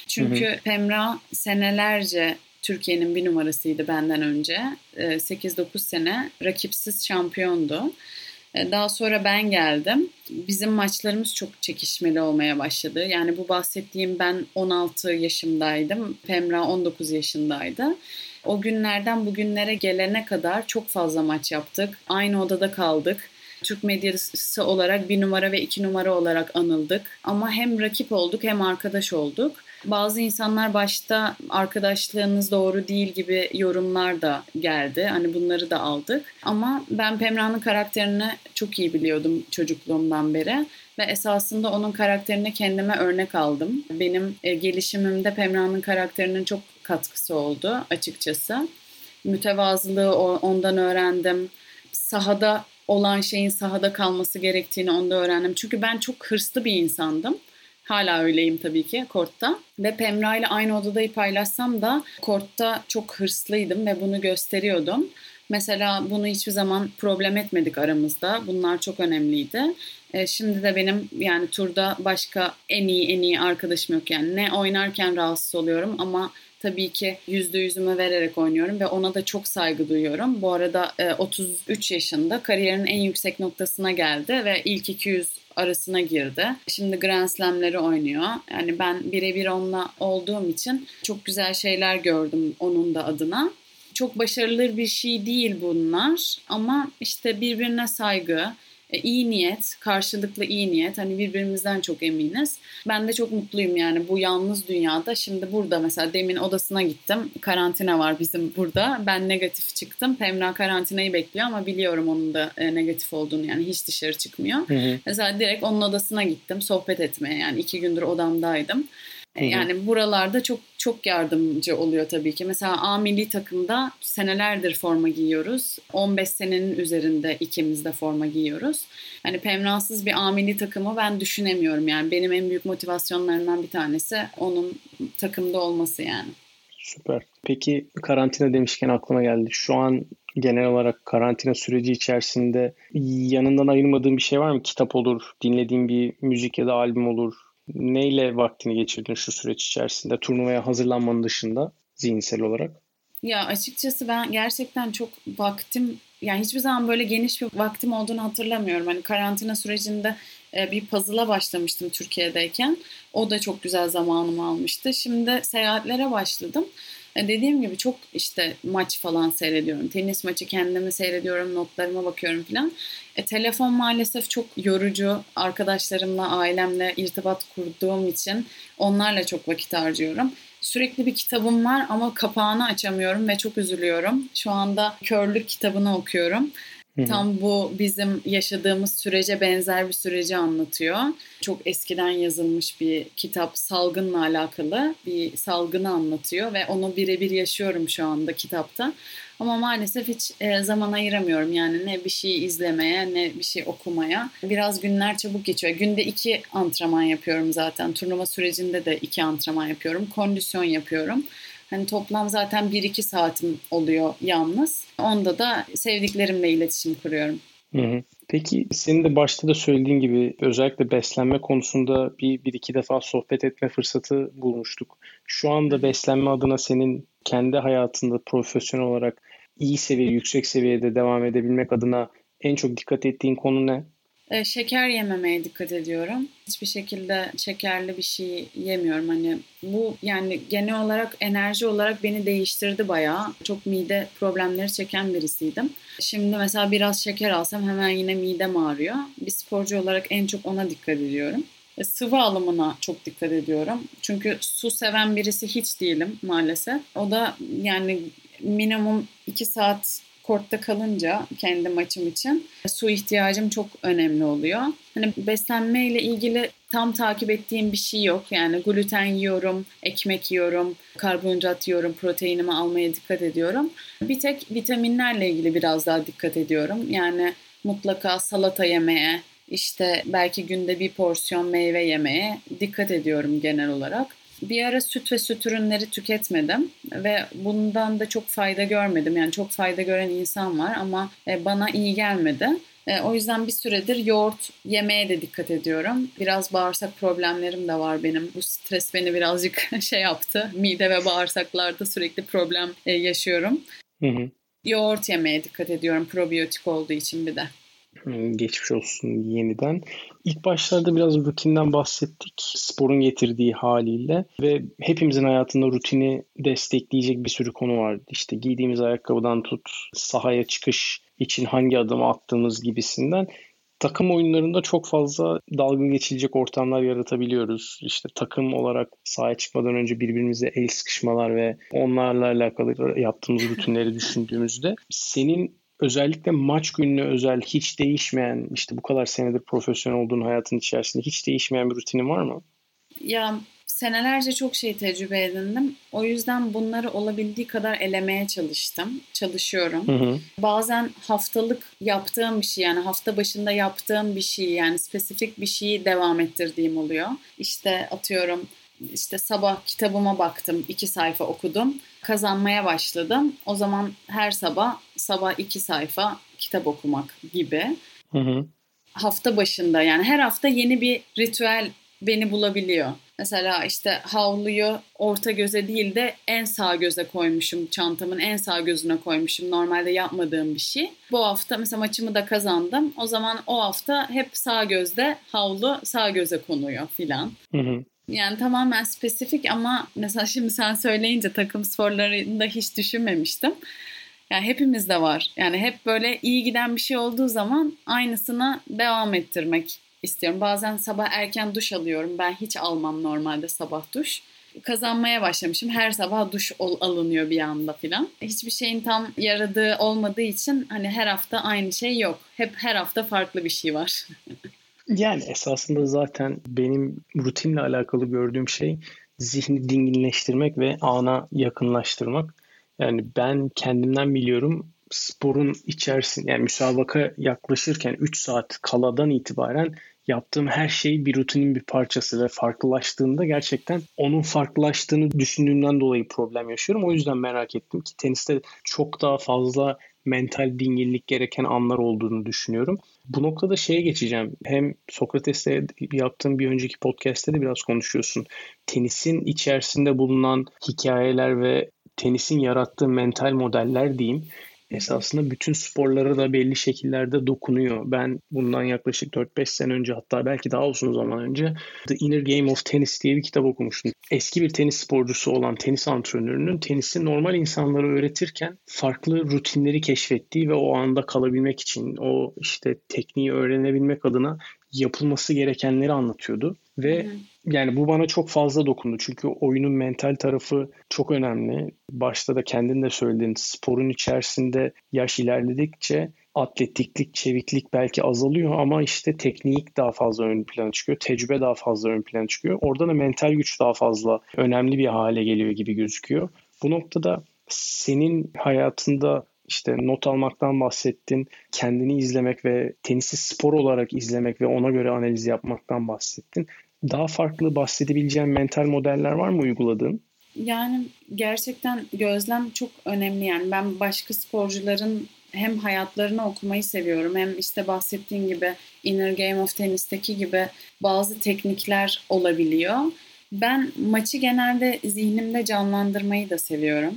Çünkü hı hı. Pemra senelerce Türkiye'nin bir numarasıydı benden önce. 8-9 ee, sene rakipsiz şampiyondu. Ee, daha sonra ben geldim. Bizim maçlarımız çok çekişmeli olmaya başladı. Yani bu bahsettiğim ben 16 yaşındaydım. Pemra 19 yaşındaydı. O günlerden bugünlere gelene kadar çok fazla maç yaptık. Aynı odada kaldık. Türk medyası olarak bir numara ve iki numara olarak anıldık. Ama hem rakip olduk hem arkadaş olduk. Bazı insanlar başta arkadaşlığınız doğru değil gibi yorumlar da geldi. Hani bunları da aldık. Ama ben Pemra'nın karakterini çok iyi biliyordum çocukluğumdan beri ve esasında onun karakterine kendime örnek aldım. Benim e, gelişimimde Pemra'nın karakterinin çok katkısı oldu açıkçası. Mütevazılığı ondan öğrendim. Sahada olan şeyin sahada kalması gerektiğini onda öğrendim. Çünkü ben çok hırslı bir insandım. Hala öyleyim tabii ki kortta. Ve Pemra ile aynı odadayı paylaşsam da kortta çok hırslıydım ve bunu gösteriyordum. Mesela bunu hiçbir zaman problem etmedik aramızda. Bunlar çok önemliydi. E, şimdi de benim yani turda başka en iyi en iyi arkadaşım yok yani. Ne oynarken rahatsız oluyorum ama tabii ki yüzde yüzümü vererek oynuyorum ve ona da çok saygı duyuyorum. Bu arada e, 33 yaşında kariyerinin en yüksek noktasına geldi ve ilk 200 arasına girdi. Şimdi Grand Slam'leri oynuyor. Yani ben birebir onunla olduğum için çok güzel şeyler gördüm onun da adına. Çok başarılı bir şey değil bunlar ama işte birbirine saygı, e, iyi niyet, karşılıklı iyi niyet. Hani birbirimizden çok eminiz. Ben de çok mutluyum yani bu yalnız dünyada. Şimdi burada mesela demin odasına gittim. Karantina var bizim burada. Ben negatif çıktım. Pemra karantinayı bekliyor ama biliyorum onun da e, negatif olduğunu yani hiç dışarı çıkmıyor. Hı hı. Mesela direkt onun odasına gittim sohbet etmeye. Yani iki gündür odamdaydım. Yani buralarda çok çok yardımcı oluyor tabii ki. Mesela A milli takımda senelerdir forma giyiyoruz. 15 senenin üzerinde ikimiz de forma giyiyoruz. Hani Pemransız bir A milli takımı ben düşünemiyorum. Yani benim en büyük motivasyonlarından bir tanesi onun takımda olması yani. Süper. Peki karantina demişken aklıma geldi. Şu an genel olarak karantina süreci içerisinde yanından ayırmadığın bir şey var mı? Kitap olur, dinlediğin bir müzik ya da albüm olur, neyle vaktini geçirdin şu süreç içerisinde turnuvaya hazırlanmanın dışında zihinsel olarak? Ya açıkçası ben gerçekten çok vaktim yani hiçbir zaman böyle geniş bir vaktim olduğunu hatırlamıyorum. Hani karantina sürecinde e, bir puzzle'a başlamıştım Türkiye'deyken. O da çok güzel zamanımı almıştı. Şimdi seyahatlere başladım. E, dediğim gibi çok işte maç falan seyrediyorum. Tenis maçı kendimi seyrediyorum, notlarıma bakıyorum falan. E, telefon maalesef çok yorucu. Arkadaşlarımla, ailemle irtibat kurduğum için onlarla çok vakit harcıyorum. Sürekli bir kitabım var ama kapağını açamıyorum ve çok üzülüyorum. Şu anda körlük kitabını okuyorum. Tam bu bizim yaşadığımız sürece benzer bir süreci anlatıyor. Çok eskiden yazılmış bir kitap salgınla alakalı bir salgını anlatıyor ve onu birebir yaşıyorum şu anda kitapta. Ama maalesef hiç e, zaman ayıramıyorum yani ne bir şey izlemeye ne bir şey okumaya. Biraz günler çabuk geçiyor. Günde iki antrenman yapıyorum zaten. Turnuva sürecinde de iki antrenman yapıyorum. Kondisyon yapıyorum. Hani toplam zaten 1-2 saatim oluyor yalnız. Onda da sevdiklerimle iletişim kuruyorum. Hı hı. Peki senin de başta da söylediğin gibi özellikle beslenme konusunda bir, bir iki defa sohbet etme fırsatı bulmuştuk. Şu anda beslenme adına senin kendi hayatında profesyonel olarak iyi seviye, yüksek seviyede devam edebilmek adına en çok dikkat ettiğin konu ne? E, şeker yememeye dikkat ediyorum. Hiçbir şekilde şekerli bir şey yemiyorum. Hani bu yani genel olarak enerji olarak beni değiştirdi bayağı. Çok mide problemleri çeken birisiydim. Şimdi mesela biraz şeker alsam hemen yine midem ağrıyor. Bir sporcu olarak en çok ona dikkat ediyorum. E, sıvı alımına çok dikkat ediyorum. Çünkü su seven birisi hiç değilim maalesef. O da yani minimum 2 saat kortta kalınca kendi maçım için su ihtiyacım çok önemli oluyor. Hani beslenme ile ilgili tam takip ettiğim bir şey yok. Yani gluten yiyorum, ekmek yiyorum, karbonhidrat yiyorum, proteinimi almaya dikkat ediyorum. Bir tek vitaminlerle ilgili biraz daha dikkat ediyorum. Yani mutlaka salata yemeye, işte belki günde bir porsiyon meyve yemeye dikkat ediyorum genel olarak. Bir ara süt ve süt ürünleri tüketmedim ve bundan da çok fayda görmedim. Yani çok fayda gören insan var ama e, bana iyi gelmedi. E, o yüzden bir süredir yoğurt yemeye de dikkat ediyorum. Biraz bağırsak problemlerim de var benim. Bu stres beni birazcık şey yaptı. Mide ve bağırsaklarda sürekli problem e, yaşıyorum. Hı hı. Yoğurt yemeye dikkat ediyorum probiyotik olduğu için bir de. Geçmiş olsun yeniden. İlk başlarda biraz rutinden bahsettik. Sporun getirdiği haliyle ve hepimizin hayatında rutini destekleyecek bir sürü konu vardı. İşte giydiğimiz ayakkabıdan tut, sahaya çıkış için hangi adımı attığımız gibisinden. takım oyunlarında çok fazla dalga geçilecek ortamlar yaratabiliyoruz. İşte takım olarak sahaya çıkmadan önce birbirimize el sıkışmalar ve onlarla alakalı yaptığımız rutinleri düşündüğümüzde senin özellikle maç gününe özel hiç değişmeyen işte bu kadar senedir profesyonel olduğun hayatın içerisinde hiç değişmeyen bir rutinin var mı? Ya senelerce çok şey tecrübe edindim. O yüzden bunları olabildiği kadar elemeye çalıştım. Çalışıyorum. Hı hı. Bazen haftalık yaptığım bir şey yani hafta başında yaptığım bir şey yani spesifik bir şeyi devam ettirdiğim oluyor. İşte atıyorum işte sabah kitabıma baktım, iki sayfa okudum, kazanmaya başladım. O zaman her sabah sabah iki sayfa kitap okumak gibi. Hı hı. Hafta başında yani her hafta yeni bir ritüel beni bulabiliyor. Mesela işte havluyu orta göze değil de en sağ göze koymuşum. Çantamın en sağ gözüne koymuşum. Normalde yapmadığım bir şey. Bu hafta mesela maçımı da kazandım. O zaman o hafta hep sağ gözde havlu sağ göze konuyor filan. Hı hı. Yani tamamen spesifik ama mesela şimdi sen söyleyince takım sporlarında hiç düşünmemiştim. Yani hepimizde var. Yani hep böyle iyi giden bir şey olduğu zaman aynısına devam ettirmek istiyorum. Bazen sabah erken duş alıyorum. Ben hiç almam normalde sabah duş. Kazanmaya başlamışım. Her sabah duş alınıyor bir anda filan. Hiçbir şeyin tam yaradığı olmadığı için hani her hafta aynı şey yok. Hep her hafta farklı bir şey var. yani esasında zaten benim rutinle alakalı gördüğüm şey zihni dinginleştirmek ve ana yakınlaştırmak. Yani ben kendimden biliyorum sporun içerisinde yani müsabaka yaklaşırken 3 saat kaladan itibaren yaptığım her şey bir rutinin bir parçası ve farklılaştığında gerçekten onun farklılaştığını düşündüğümden dolayı problem yaşıyorum. O yüzden merak ettim ki teniste çok daha fazla mental dinginlik gereken anlar olduğunu düşünüyorum. Bu noktada şeye geçeceğim. Hem Sokrates'te yaptığım bir önceki podcast'te de biraz konuşuyorsun. Tenisin içerisinde bulunan hikayeler ve tenisin yarattığı mental modeller diyeyim esasında bütün sporlara da belli şekillerde dokunuyor. Ben bundan yaklaşık 4-5 sene önce hatta belki daha uzun zaman önce The Inner Game of Tennis diye bir kitap okumuştum. Eski bir tenis sporcusu olan tenis antrenörünün tenisi normal insanlara öğretirken farklı rutinleri keşfettiği ve o anda kalabilmek için o işte tekniği öğrenebilmek adına yapılması gerekenleri anlatıyordu. Ve Hı. Yani bu bana çok fazla dokundu. Çünkü oyunun mental tarafı çok önemli. Başta da kendin de söyledin. Sporun içerisinde yaş ilerledikçe atletiklik, çeviklik belki azalıyor ama işte teknik daha fazla ön plana çıkıyor. Tecrübe daha fazla ön plana çıkıyor. Orada da mental güç daha fazla önemli bir hale geliyor gibi gözüküyor. Bu noktada senin hayatında işte not almaktan bahsettin. Kendini izlemek ve tenisi spor olarak izlemek ve ona göre analiz yapmaktan bahsettin. Daha farklı bahsedebileceğin mental modeller var mı uyguladığın? Yani gerçekten gözlem çok önemli. Yani ben başka sporcuların hem hayatlarını okumayı seviyorum hem işte bahsettiğim gibi Inner Game of Tennis'teki gibi bazı teknikler olabiliyor. Ben maçı genelde zihnimde canlandırmayı da seviyorum.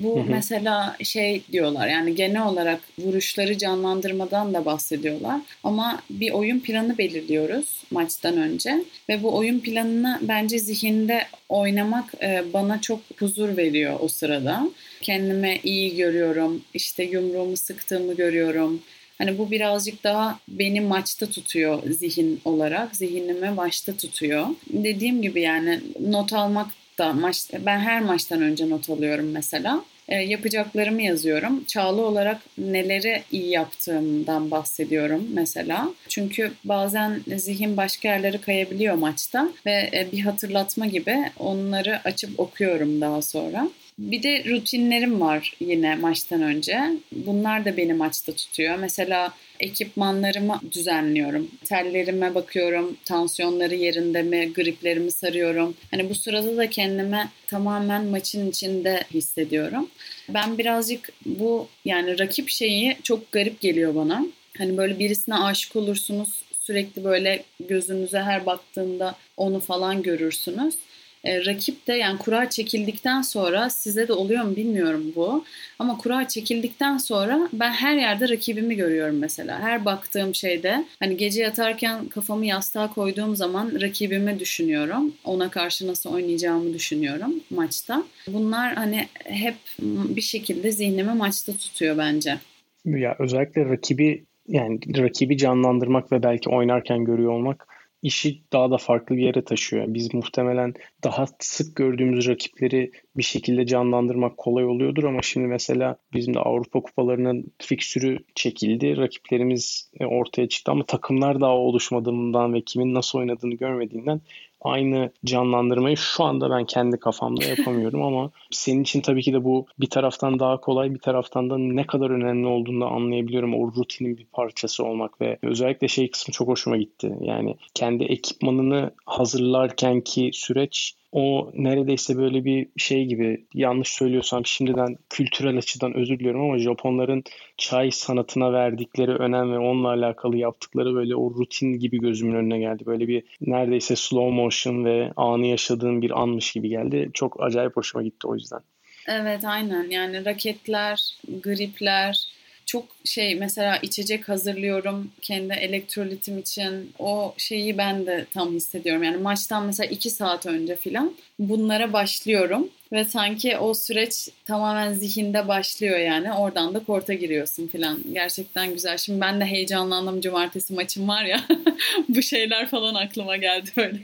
Bu mesela şey diyorlar yani genel olarak vuruşları canlandırmadan da bahsediyorlar. Ama bir oyun planı belirliyoruz maçtan önce ve bu oyun planını bence zihinde oynamak e, bana çok huzur veriyor o sırada. Kendime iyi görüyorum, işte yumruğumu sıktığımı görüyorum. Hani bu birazcık daha beni maçta tutuyor zihin olarak. Zihnimi maçta tutuyor. Dediğim gibi yani not almak da maç ben her maçtan önce not alıyorum mesela. E, yapacaklarımı yazıyorum. Çağlı olarak neleri iyi yaptığımdan bahsediyorum mesela. Çünkü bazen zihin başka yerlere kayabiliyor maçta ve e, bir hatırlatma gibi onları açıp okuyorum daha sonra. Bir de rutinlerim var yine maçtan önce. Bunlar da beni maçta tutuyor. Mesela ekipmanlarımı düzenliyorum. Tellerime bakıyorum, tansiyonları yerinde mi, griplerimi sarıyorum. Hani bu sırada da kendimi tamamen maçın içinde hissediyorum. Ben birazcık bu yani rakip şeyi çok garip geliyor bana. Hani böyle birisine aşık olursunuz sürekli böyle gözünüze her baktığında onu falan görürsünüz e, rakip de yani kura çekildikten sonra size de oluyor mu bilmiyorum bu. Ama kura çekildikten sonra ben her yerde rakibimi görüyorum mesela. Her baktığım şeyde hani gece yatarken kafamı yastığa koyduğum zaman rakibimi düşünüyorum. Ona karşı nasıl oynayacağımı düşünüyorum maçta. Bunlar hani hep bir şekilde zihnimi maçta tutuyor bence. Ya özellikle rakibi yani rakibi canlandırmak ve belki oynarken görüyor olmak işi daha da farklı bir yere taşıyor. Biz muhtemelen daha sık gördüğümüz rakipleri bir şekilde canlandırmak kolay oluyordur ama şimdi mesela bizim de Avrupa kupalarının fiksürü çekildi. Rakiplerimiz e, ortaya çıktı ama takımlar daha oluşmadığından ve kimin nasıl oynadığını görmediğinden aynı canlandırmayı şu anda ben kendi kafamda yapamıyorum ama senin için tabii ki de bu bir taraftan daha kolay bir taraftan da ne kadar önemli olduğunu da anlayabiliyorum. O rutinin bir parçası olmak ve özellikle şey kısmı çok hoşuma gitti. Yani kendi ekipmanını hazırlarken ki süreç o neredeyse böyle bir şey gibi yanlış söylüyorsam şimdiden kültürel açıdan özür diliyorum ama Japonların çay sanatına verdikleri önem ve onunla alakalı yaptıkları böyle o rutin gibi gözümün önüne geldi. Böyle bir neredeyse slow motion ve anı yaşadığım bir anmış gibi geldi. Çok acayip hoşuma gitti o yüzden. Evet aynen yani raketler, gripler, çok şey mesela içecek hazırlıyorum kendi elektrolitim için. O şeyi ben de tam hissediyorum. Yani maçtan mesela iki saat önce filan bunlara başlıyorum. Ve sanki o süreç tamamen zihinde başlıyor yani. Oradan da korta giriyorsun filan. Gerçekten güzel. Şimdi ben de heyecanlandım. Cumartesi maçım var ya. Bu şeyler falan aklıma geldi böyle.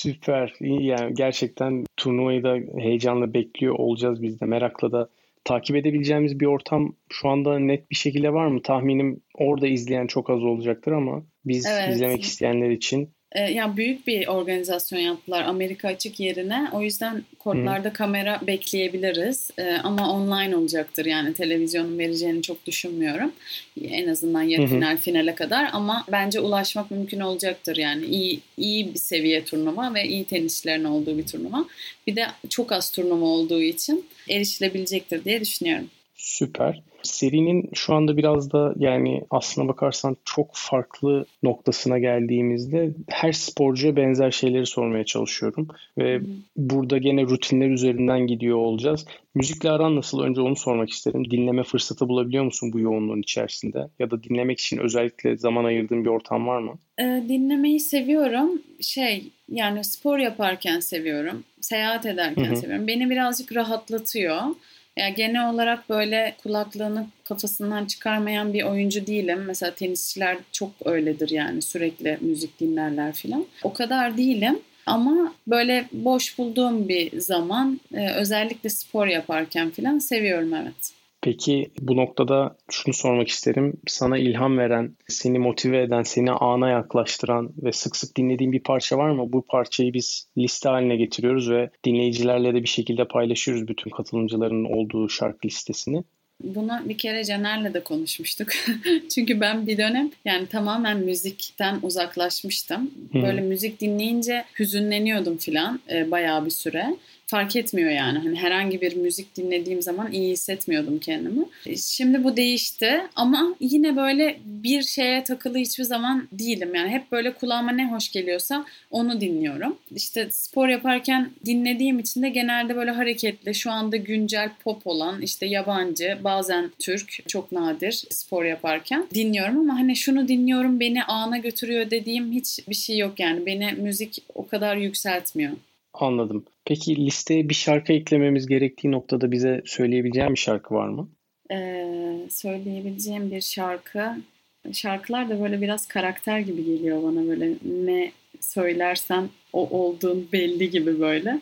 Süper. Yani gerçekten turnuvayı da heyecanla bekliyor olacağız biz de. Merakla da takip edebileceğimiz bir ortam şu anda net bir şekilde var mı? Tahminim orada izleyen çok az olacaktır ama biz evet. izlemek isteyenler için e, yani büyük bir organizasyon yaptılar Amerika açık yerine. O yüzden kodlarda Hı. kamera bekleyebiliriz. E, ama online olacaktır yani televizyonun vereceğini çok düşünmüyorum. En azından yarı final finale kadar ama bence ulaşmak mümkün olacaktır yani iyi iyi bir seviye turnuva ve iyi tenisçilerin olduğu bir turnuva. Bir de çok az turnuva olduğu için erişilebilecektir diye düşünüyorum. Süper. Serinin şu anda biraz da yani aslına bakarsan çok farklı noktasına geldiğimizde her sporcuya benzer şeyleri sormaya çalışıyorum. Ve hı burada gene rutinler üzerinden gidiyor olacağız. Müzikle aran nasıl? Önce onu sormak isterim. Dinleme fırsatı bulabiliyor musun bu yoğunluğun içerisinde? Ya da dinlemek için özellikle zaman ayırdığın bir ortam var mı? E, dinlemeyi seviyorum. Şey yani spor yaparken seviyorum. Seyahat ederken Hı-hı. seviyorum. Beni birazcık rahatlatıyor. Yani genel olarak böyle kulaklığını kafasından çıkarmayan bir oyuncu değilim. Mesela tenisçiler çok öyledir yani sürekli müzik dinlerler filan. O kadar değilim. Ama böyle boş bulduğum bir zaman e, özellikle spor yaparken filan seviyorum evet. Peki bu noktada şunu sormak isterim. Sana ilham veren, seni motive eden, seni ana yaklaştıran ve sık sık dinlediğin bir parça var mı? Bu parçayı biz liste haline getiriyoruz ve dinleyicilerle de bir şekilde paylaşıyoruz bütün katılımcıların olduğu şarkı listesini. Bunu bir kere Caner'le de konuşmuştuk. Çünkü ben bir dönem yani tamamen müzikten uzaklaşmıştım. Böyle müzik dinleyince hüzünleniyordum filan e, bayağı bir süre fark etmiyor yani. Hani herhangi bir müzik dinlediğim zaman iyi hissetmiyordum kendimi. Şimdi bu değişti ama yine böyle bir şeye takılı hiçbir zaman değilim. Yani hep böyle kulağıma ne hoş geliyorsa onu dinliyorum. İşte spor yaparken dinlediğim için de genelde böyle hareketli, şu anda güncel pop olan, işte yabancı, bazen Türk, çok nadir spor yaparken dinliyorum ama hani şunu dinliyorum beni ana götürüyor dediğim hiç bir şey yok yani. Beni müzik o kadar yükseltmiyor. Anladım. Peki listeye bir şarkı eklememiz gerektiği noktada bize söyleyebileceğin bir şarkı var mı? Ee, söyleyebileceğim bir şarkı. Şarkılar da böyle biraz karakter gibi geliyor bana böyle ne söylersen o olduğun belli gibi böyle.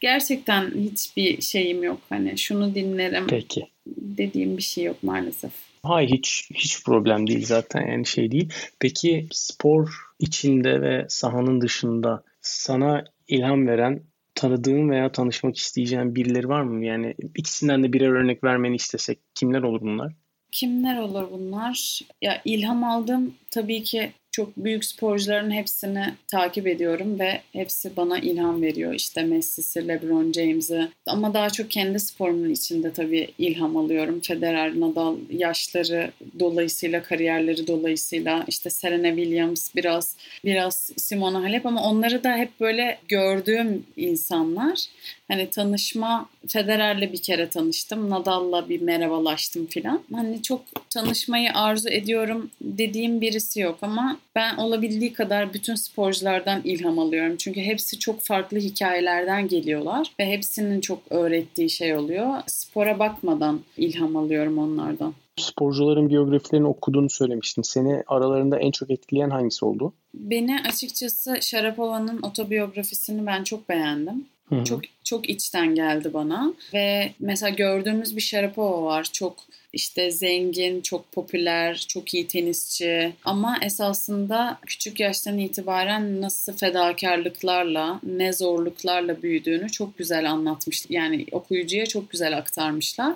Gerçekten hiçbir şeyim yok hani şunu dinlerim. Peki. Dediğim bir şey yok maalesef. Hayır hiç hiç problem değil zaten yani şey değil. Peki spor içinde ve sahanın dışında sana ilham veren tanıdığın veya tanışmak isteyeceğin birileri var mı? Yani ikisinden de birer örnek vermeni istesek kimler olur bunlar? Kimler olur bunlar? Ya ilham aldım tabii ki çok büyük sporcuların hepsini takip ediyorum ve hepsi bana ilham veriyor. İşte Messi'si, LeBron James'i ama daha çok kendi sporumun içinde tabii ilham alıyorum. Federer, Nadal yaşları dolayısıyla, kariyerleri dolayısıyla işte Serena Williams biraz biraz Simona Halep ama onları da hep böyle gördüğüm insanlar. Hani tanışma Federer'le bir kere tanıştım. Nadal'la bir merhabalaştım filan. Hani çok tanışmayı arzu ediyorum dediğim birisi yok ama ben olabildiği kadar bütün sporculardan ilham alıyorum. Çünkü hepsi çok farklı hikayelerden geliyorlar ve hepsinin çok öğrettiği şey oluyor. Spora bakmadan ilham alıyorum onlardan. sporcuların biyografilerini okuduğunu söylemiştin. Seni aralarında en çok etkileyen hangisi oldu? Beni açıkçası Sharapova'nın otobiyografisini ben çok beğendim. Hı-hı. Çok çok içten geldi bana ve mesela gördüğümüz bir Sharapova var. Çok işte zengin, çok popüler, çok iyi tenisçi ama esasında küçük yaştan itibaren nasıl fedakarlıklarla, ne zorluklarla büyüdüğünü çok güzel anlatmış. Yani okuyucuya çok güzel aktarmışlar.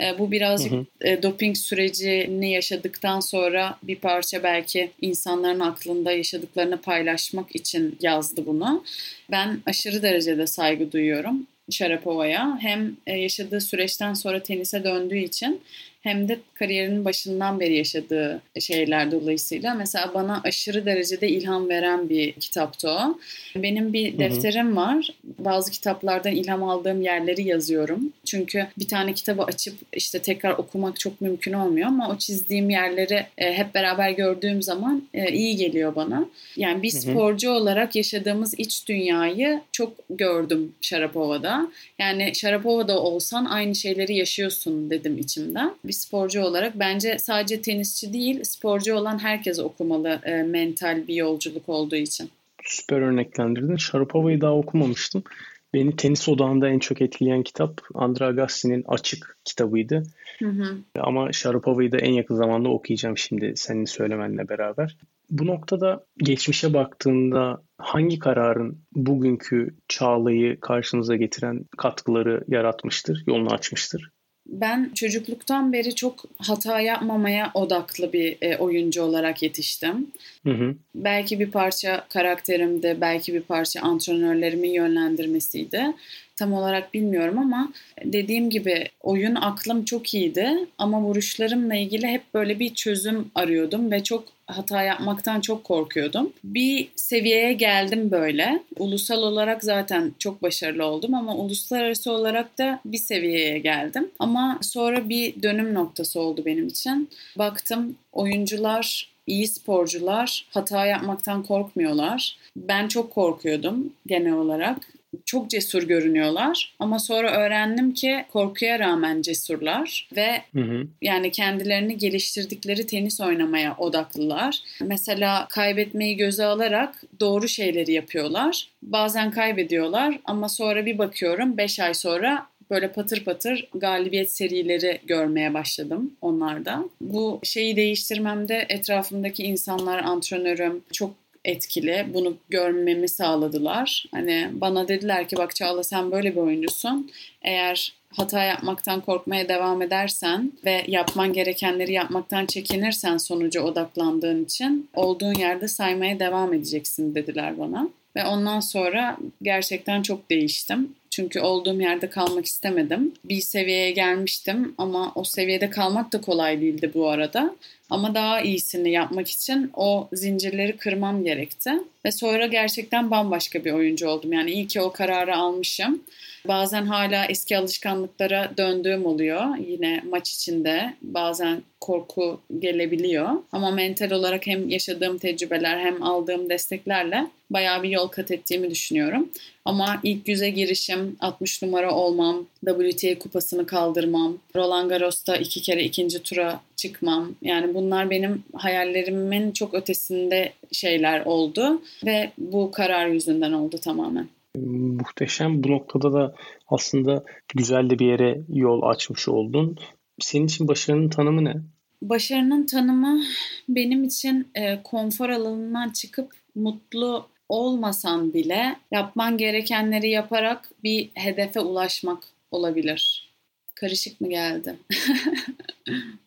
E, bu birazcık hı hı. E, doping sürecini yaşadıktan sonra bir parça belki insanların aklında yaşadıklarını paylaşmak için yazdı bunu. Ben aşırı derecede saygı duyuyorum. Sharapova'ya hem e, yaşadığı süreçten sonra tenise döndüğü için hem de kariyerinin başından beri yaşadığı şeyler dolayısıyla mesela bana aşırı derecede ilham veren bir kitaptı o. Benim bir defterim var. Bazı kitaplardan ilham aldığım yerleri yazıyorum. Çünkü bir tane kitabı açıp işte tekrar okumak çok mümkün olmuyor ama o çizdiğim yerleri e, hep beraber gördüğüm zaman e, iyi geliyor bana. Yani bir sporcu olarak yaşadığımız iç dünyayı çok gördüm Sharapova'da. Yani Sharapova'da olsan aynı şeyleri yaşıyorsun dedim içimden. Bir sporcu olarak bence sadece tenisçi değil sporcu olan herkes okumalı e, mental bir yolculuk olduğu için. Süper örneklendirdin. Sharapova'yı daha okumamıştım. Beni tenis odağında en çok etkileyen kitap Andre Agassi'nin Açık kitabıydı. Hı hı. Ama Sharapova'yı da en yakın zamanda okuyacağım şimdi senin söylemenle beraber. Bu noktada geçmişe baktığında hangi kararın bugünkü Çağla'yı karşınıza getiren katkıları yaratmıştır, yolunu açmıştır? Ben çocukluktan beri çok hata yapmamaya odaklı bir e, oyuncu olarak yetiştim. Hı hı. Belki bir parça karakterimde, belki bir parça antrenörlerimin yönlendirmesiydi tam olarak bilmiyorum ama dediğim gibi oyun aklım çok iyiydi ama vuruşlarımla ilgili hep böyle bir çözüm arıyordum ve çok hata yapmaktan çok korkuyordum. Bir seviyeye geldim böyle. Ulusal olarak zaten çok başarılı oldum ama uluslararası olarak da bir seviyeye geldim. Ama sonra bir dönüm noktası oldu benim için. Baktım oyuncular iyi sporcular hata yapmaktan korkmuyorlar. Ben çok korkuyordum genel olarak çok cesur görünüyorlar ama sonra öğrendim ki korkuya rağmen cesurlar ve hı hı. yani kendilerini geliştirdikleri tenis oynamaya odaklılar. Mesela kaybetmeyi göze alarak doğru şeyleri yapıyorlar. Bazen kaybediyorlar ama sonra bir bakıyorum 5 ay sonra böyle patır patır galibiyet serileri görmeye başladım onlarda. Bu şeyi değiştirmemde etrafımdaki insanlar, antrenörüm çok etkili. Bunu görmemi sağladılar. Hani bana dediler ki bak Çağla sen böyle bir oyuncusun. Eğer hata yapmaktan korkmaya devam edersen ve yapman gerekenleri yapmaktan çekinirsen sonuca odaklandığın için olduğun yerde saymaya devam edeceksin dediler bana. Ve ondan sonra gerçekten çok değiştim. Çünkü olduğum yerde kalmak istemedim. Bir seviyeye gelmiştim ama o seviyede kalmak da kolay değildi bu arada. Ama daha iyisini yapmak için o zincirleri kırmam gerekti. Ve sonra gerçekten bambaşka bir oyuncu oldum. Yani iyi ki o kararı almışım. Bazen hala eski alışkanlıklara döndüğüm oluyor. Yine maç içinde bazen korku gelebiliyor. Ama mental olarak hem yaşadığım tecrübeler hem aldığım desteklerle bayağı bir yol kat ettiğimi düşünüyorum. Ama ilk yüze girişim, 60 numara olmam, WTA kupasını kaldırmam, Roland Garros'ta iki kere ikinci tura çıkmam. Yani bunlar benim hayallerimin çok ötesinde şeyler oldu ve bu karar yüzünden oldu tamamen. Muhteşem. Bu noktada da aslında güzel de bir yere yol açmış oldun. Senin için başarının tanımı ne? Başarının tanımı benim için e, konfor alanından çıkıp mutlu olmasan bile yapman gerekenleri yaparak bir hedefe ulaşmak olabilir. Karışık mı geldi?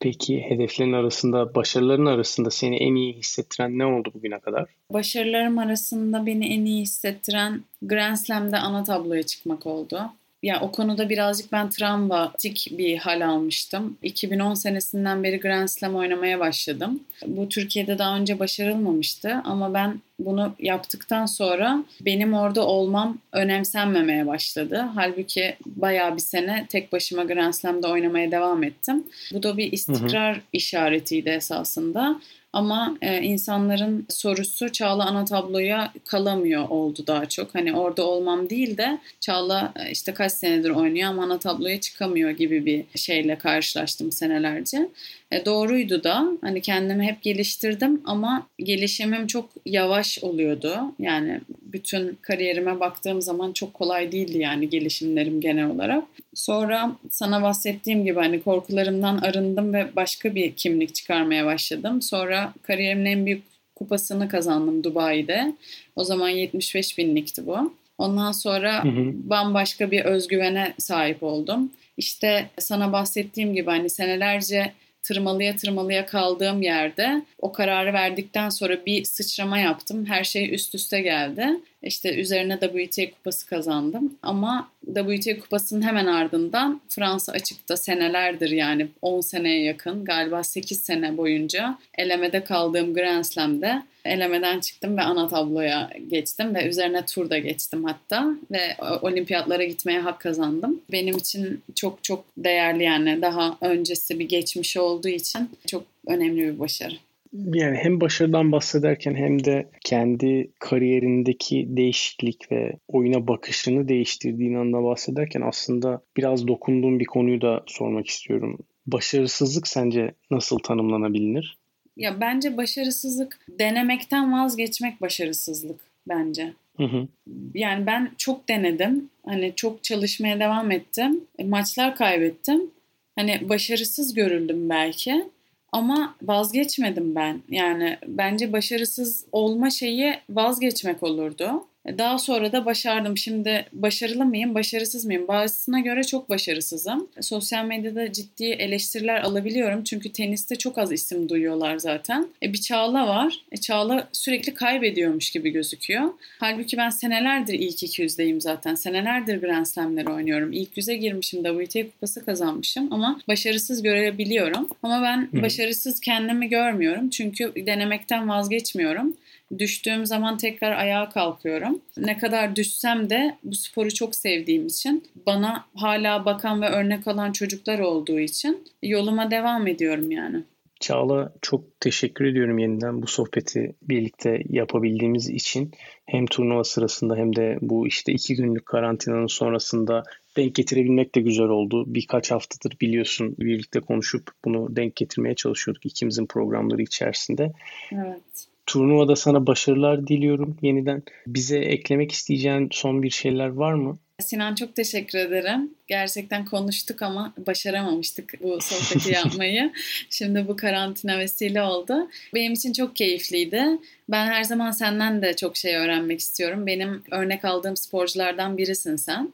Peki hedeflerin arasında, başarıların arasında seni en iyi hissettiren ne oldu bugüne kadar? Başarılarım arasında beni en iyi hissettiren Grand Slam'de ana tabloya çıkmak oldu. Ya o konuda birazcık ben travmatik bir hal almıştım. 2010 senesinden beri Grand Slam oynamaya başladım. Bu Türkiye'de daha önce başarılmamıştı ama ben bunu yaptıktan sonra benim orada olmam önemsenmemeye başladı. Halbuki bayağı bir sene tek başıma Grand Slam'da oynamaya devam ettim. Bu da bir istikrar hı hı. işaretiydi esasında. Ama e, insanların sorusu Çağla ana tabloya kalamıyor oldu daha çok. Hani orada olmam değil de Çağla e, işte kaç senedir oynuyor ama ana tabloya çıkamıyor gibi bir şeyle karşılaştım senelerce. E, doğruydu da hani kendimi hep geliştirdim ama gelişimim çok yavaş oluyordu. Yani bütün kariyerime baktığım zaman çok kolay değildi yani gelişimlerim genel olarak. Sonra sana bahsettiğim gibi hani korkularımdan arındım ve başka bir kimlik çıkarmaya başladım. Sonra kariyerimin en büyük kupasını kazandım Dubai'de. O zaman 75 binlikti bu. Ondan sonra hı hı. bambaşka bir özgüvene sahip oldum. İşte sana bahsettiğim gibi hani senelerce tırmalıya tırmalıya kaldığım yerde o kararı verdikten sonra bir sıçrama yaptım. Her şey üst üste geldi. İşte üzerine WTA kupası kazandım. Ama WTA kupasının hemen ardından Fransa açıkta senelerdir yani 10 seneye yakın galiba 8 sene boyunca elemede kaldığım Grand Slam'de elemeden çıktım ve ana tabloya geçtim ve üzerine turda geçtim hatta ve olimpiyatlara gitmeye hak kazandım. Benim için çok çok değerli yani daha öncesi bir geçmiş olduğu için çok önemli bir başarı. Yani hem başarıdan bahsederken hem de kendi kariyerindeki değişiklik ve oyuna bakışını değiştirdiğin anda bahsederken aslında biraz dokunduğum bir konuyu da sormak istiyorum. Başarısızlık sence nasıl tanımlanabilir? Ya bence başarısızlık denemekten vazgeçmek başarısızlık bence. Hı hı. Yani ben çok denedim. Hani çok çalışmaya devam ettim. E, maçlar kaybettim. Hani başarısız görüldüm belki. Ama vazgeçmedim ben. Yani bence başarısız olma şeyi vazgeçmek olurdu. Daha sonra da başardım. Şimdi başarılı mıyım, başarısız mıyım? Bazısına göre çok başarısızım. Sosyal medyada ciddi eleştiriler alabiliyorum. Çünkü teniste çok az isim duyuyorlar zaten. E, bir Çağla var. E, Çağla sürekli kaybediyormuş gibi gözüküyor. Halbuki ben senelerdir ilk 200'deyim zaten. Senelerdir Grand Slam'leri oynuyorum. İlk yüze girmişim. WTA kupası kazanmışım. Ama başarısız görebiliyorum. Ama ben Hı. başarısız kendimi görmüyorum. Çünkü denemekten vazgeçmiyorum. Düştüğüm zaman tekrar ayağa kalkıyorum. Ne kadar düşsem de bu sporu çok sevdiğim için bana hala bakan ve örnek alan çocuklar olduğu için yoluma devam ediyorum yani. Çağla çok teşekkür ediyorum yeniden bu sohbeti birlikte yapabildiğimiz için. Hem turnuva sırasında hem de bu işte iki günlük karantinanın sonrasında denk getirebilmek de güzel oldu. Birkaç haftadır biliyorsun birlikte konuşup bunu denk getirmeye çalışıyorduk ikimizin programları içerisinde. Evet. Turnuvada sana başarılar diliyorum yeniden. Bize eklemek isteyeceğin son bir şeyler var mı? Sinan çok teşekkür ederim. Gerçekten konuştuk ama başaramamıştık bu sohbeti yapmayı. Şimdi bu karantina vesile oldu. Benim için çok keyifliydi. Ben her zaman senden de çok şey öğrenmek istiyorum. Benim örnek aldığım sporculardan birisin sen.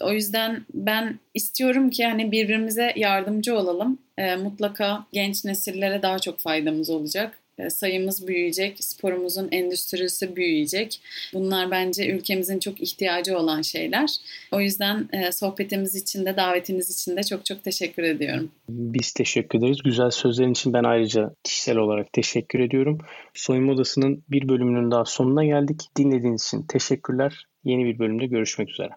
O yüzden ben istiyorum ki hani birbirimize yardımcı olalım. E, mutlaka genç nesillere daha çok faydamız olacak. E, sayımız büyüyecek, sporumuzun endüstrisi büyüyecek. Bunlar bence ülkemizin çok ihtiyacı olan şeyler. O yüzden e, sohbetimiz için de davetiniz için de çok çok teşekkür ediyorum. Biz teşekkür ederiz. Güzel sözlerin için ben ayrıca kişisel olarak teşekkür ediyorum. Soyunma Odası'nın bir bölümünün daha sonuna geldik. Dinlediğiniz için teşekkürler. Yeni bir bölümde görüşmek üzere.